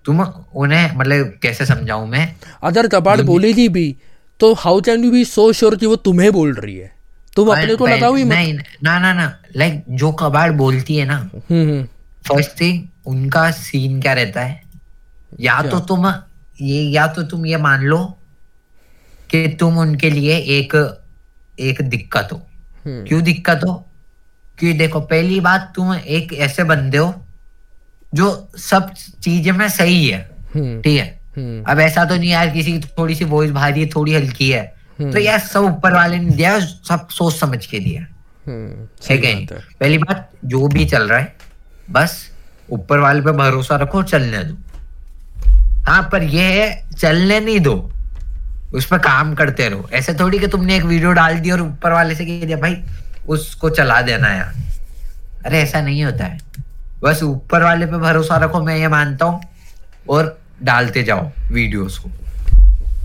Speaker 2: तुम उन्हें मतलब कैसे समझाऊं मैं?
Speaker 1: अगर कबाड़ बोलेगी भी तो how can you be so sure कि वो तुम्हें बोल रही है? तुम अपने को लगाओ ही
Speaker 2: नहीं ना ना ना। लाइक जो कबाड़ बोलती है ना फ़र्स्ट हम्म, थिंग हम्म। उनका सीन क्या रहता है? या तो तुम ये या तो तुम ये मान लो कि तुम उनके लिए एक एक दिक्कत हो। हम्म। क्यों दिक्कत हो? कि देखो पहली बात तुम एक ऐसे बंदे हो जो सब चीज़ें में सही है। हम्म। ठीक है? हम्म। अब ऐसा तो नहीं यार किसी की थोड़ी सी वॉइस भारी है थोड़ी हल्की है। तो यार सब ऊपर वाले ने दिया सब सोच समझ के दिया। ठीक है। पहली बात जो भी चल रहा है बस ऊपर वाले पे भरोसा रखो चलने दो। हाँ पर ये है, चलने नहीं दो। उस पर काम करते रहो। ऐसे थोड़ी कि तुमने एक वीडियो डाल दी और ऊपर वाले से कह दिया, भाई, उसको चला देना यार। अरे, ऐसा नहीं होता है। बस ऊपर वाले पे भरोसा रखो, मैं ये मानता हूँ, और डालते जाओ वीडियोस को।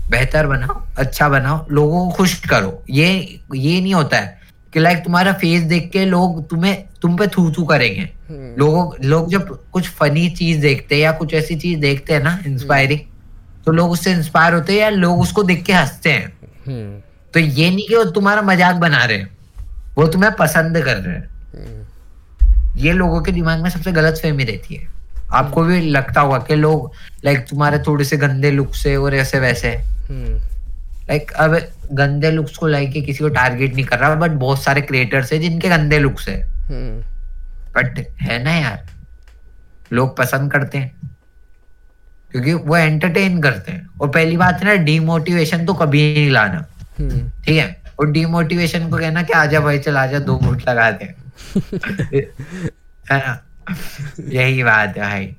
Speaker 2: बेहतर बनाओ अच्छा बनाओ, लोगों को खुश करो। ये ये नहीं होता है। कि लाइक तुम्हारा फेस देख के लोग तुम्हें तुम पे थू थू करेंगे। हम्म। लोगों लोग जब कुछ फनी चीज़ देखते हैं या कुछ ऐसी चीज़ देखते हैं ना इंस्पायरिंग तो लोग उससे इंस्पायर होते हैं या लोग उसको देख के हँसते हैं। हम्म। तो ये नहीं कि वो तुम्हारा मज़ाक बना रहे हैं वो तुम्हें पसंद कर रहे हैं। हम्म। ये लोगों के दिमाग में सबसे गलत फहमी रहती है। आपको भी लगता होगा कि लोग लाइक तुम्हारे थोड़े से गंदे लुक से और ऐसे वैसे लाइक like, अब गंदे लुक्स को लाइक किसी को टारगेट नहीं कर रहा बट बहुत सारे क्रिएटर्स है जिनके गंदे लुक्स है। बट है ना यार? लोग पसंद करते हैं। क्योंकि वो एंटरटेन करते हैं। और पहली बात है ना डीमोटिवेशन तो कभी नहीं लाना। हम्म। ठीक है? और डीमोटिवेशन को कहना कि आजा भाई चल आजा दो घूट लगा दे। [LAUGHS] यही बात है भाई।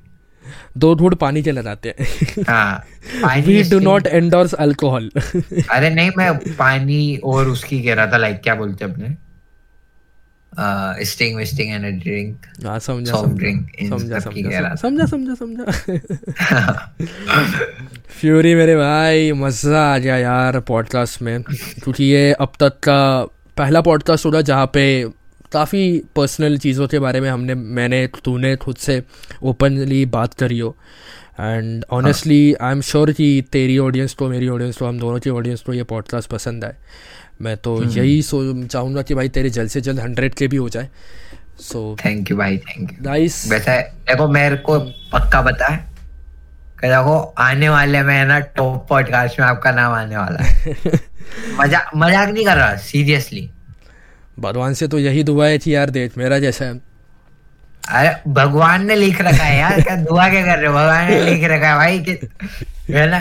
Speaker 1: दो घूट पानी के लगाते हैं। We do not endorse alcohol
Speaker 2: अरे नहीं मैं पानी और उसकी कह रहा था लाइक क्या बोलते अपने? स्टिंग विस्टिंग एनर्जी ड्रिंक
Speaker 1: हाँ समझा समझा। समझा समझा समझा समझा फ्यूरी मेरे भाई मज़ा आ गया यार पॉडकास्ट में। क्योंकि ये अब तक का पहला पॉडकास्ट होगा जहाँ पे काफ़ी पर्सनल चीज़ों के बारे में हमने मैंने तूने खुद से ओपनली बात करी हो। And honestly I am sure कि तेरी ऑडियंस को मेरी ऑडियंस को हम दोनों की ऑडियंस को ये पॉडकास्ट पसंद आए। मैं तो हम्म। यही सो चाहूँगा कि भाई तेरे जल्द से जल्द हंड्रेड के भी हो जाए।
Speaker 2: सो थैंक यू भाई थैंक यू नाइस वैसे देखो मेरे को पक्का बता है कि देखो आने वाले में ना टॉप पॉडकास्ट में आपका नाम आने वाला है। [LAUGHS] मज़ाक मज़ाक नहीं कर रहा सीरियसली
Speaker 1: भगवान से तो यही दुआ है थी यार देख मेरा जैसा।
Speaker 2: अरे, भगवान ने लिख रखा है यार, क्या दुआ क्या कर रहे हो? भगवान ने लिख रखा है भाई कि, है ना,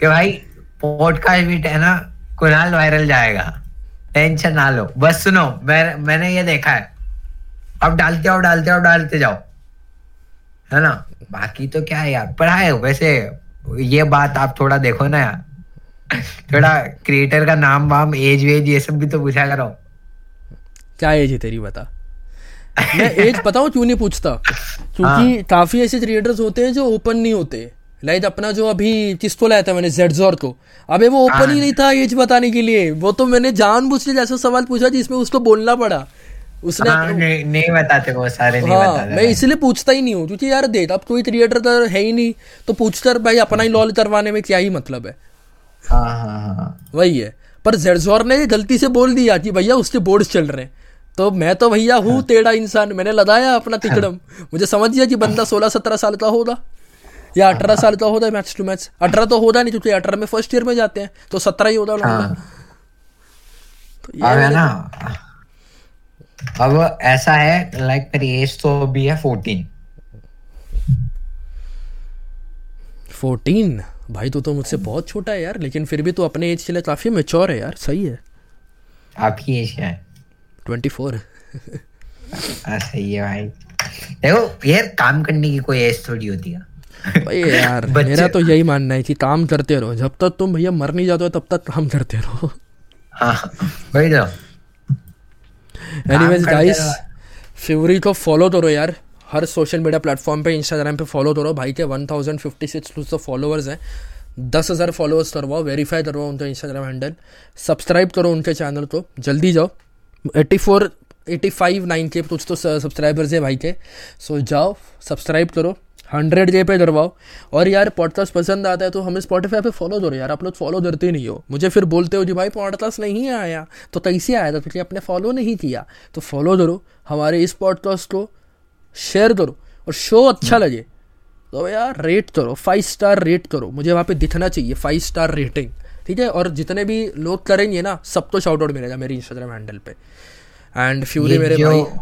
Speaker 2: कि भाई पॉडकास्ट भी है ना कुणाल वायरल जाएगा। टेंशन ना लो। बस सुनो, मैं, मैंने ये देखा है। अब डालते जाओ डालते जाओ डालते जाओ। है ना? बाकी तो क्या है यार, पढ़ाए वैसे, ये बात आप थोड़ा देखो ना यार। थोड़ा क्रिएटर का नाम वाम एज वेज ये सब भी तो पूछा करो।
Speaker 1: क्या एज है तेरी बता। मैं एज बताऊँ [LAUGHS] क्यों नहीं पूछता। क्योंकि हाँ। काफ़ी ऐसे क्रिएटर्स होते हैं जो ओपन नहीं होते। लाइक अपना जो अभी किसको लाया था मैंने जेडजोर को। अबे वो ओपन ही हाँ। नहीं था एज बताने के लिए। वो तो मैंने जान बुझ के जैसा सवाल पूछा जिसमें उसको बोलना पड़ा।
Speaker 2: उसने हाँ, नहीं, नहीं बताते वो सारे नहीं हाँ, बताते
Speaker 1: मैं इसलिए पूछता ही नहीं हूँ क्योंकि यार देख अब कोई थिएटर तो है ही नहीं तो पूछकर भाई अपना ही लॉल करवाने में क्या ही मतलब है?
Speaker 2: हाँ, हाँ, हाँ.
Speaker 1: वही है। पर जेडजोर ने गलती से बोल दिया कि भैया उसके बोर्ड चल रहे हैं। तो मैं तो भैया हूँ हाँ। टेढ़ा इंसान मैंने लगाया अपना तिकड़म। मुझे समझ गया कि बंदा सोलह सत्रह साल का होगा या अठारह साल का होता है मैच टू मैच अठारह तो होता नहीं क्योंकि अठारह में फ़र्स्ट ईयर में जाते हैं तो सत्रह ही होता हाँ।
Speaker 2: तो ये ना अब ऐसा है लाइक मेरी एज तो अभी है फोर्टीन
Speaker 1: फोर्टीन भाई तो तो मुझसे बहुत छोटा है यार लेकिन फिर भी तो अपने एज के लिए काफ़ी मेच्योर है यार सही है।
Speaker 2: आपकी एज क्या है?
Speaker 1: Twenty four.
Speaker 2: हाँ, सही है भाई। देखो यार काम करने की कोई एज थोड़ी होती है।
Speaker 1: भाई यार [LAUGHS] मेरा तो यही मानना है कि काम करते रहो। जब तक तुम भैया मर नहीं जाते हो तब तक काम करते रहो। एनीवेज गाइस फ्यूरी को फॉलो करो यार। हर सोशल मीडिया प्लेटफॉर्म पे इंस्टाग्राम पे फॉलो करो। भाई के वन थाउज़ेंड फिफ्टी सिक्स तो फॉलोअर्स हैं। दस हज़ार फॉलोअर्स करवाओ वेरीफाई करवाओ उनका इंस्टाग्राम हैंडल सब्सक्राइब करो उनके चैनल को। जल्दी जाओ। Eighty four eighty five nine के कुछ तो सब्सक्राइबर्स है भाई के। सो जाओ सब्सक्राइब करो हंड्रेड जे पे करवाओ और यार पॉडकास्ट पसंद आता है तो हमें स्पॉटीफाई पे फॉलो करो यार आप लोग फॉलो करते नहीं हो। मुझे फिर बोलते हो जी भाई पॉडकास्ट नहीं आया। तो कैसे आया था क्योंकि आपने फॉलो नहीं किया। तो फॉलो करो हमारे इस पॉडकास्ट को शेयर करो और शो अच्छा हम्म। लगे। तो यार रेट करो फाइव स्टार रेट करो। मुझे वहाँ पे दिखना चाहिए फाइव स्टार रेटिंग ठीक है? और जितने भी लोग करेंगे ना सबको तो शाउट आउट मिलेगा मेरी इंस्टाग्राम हैंडल पे। एंड फ्यूरी मेरे भाई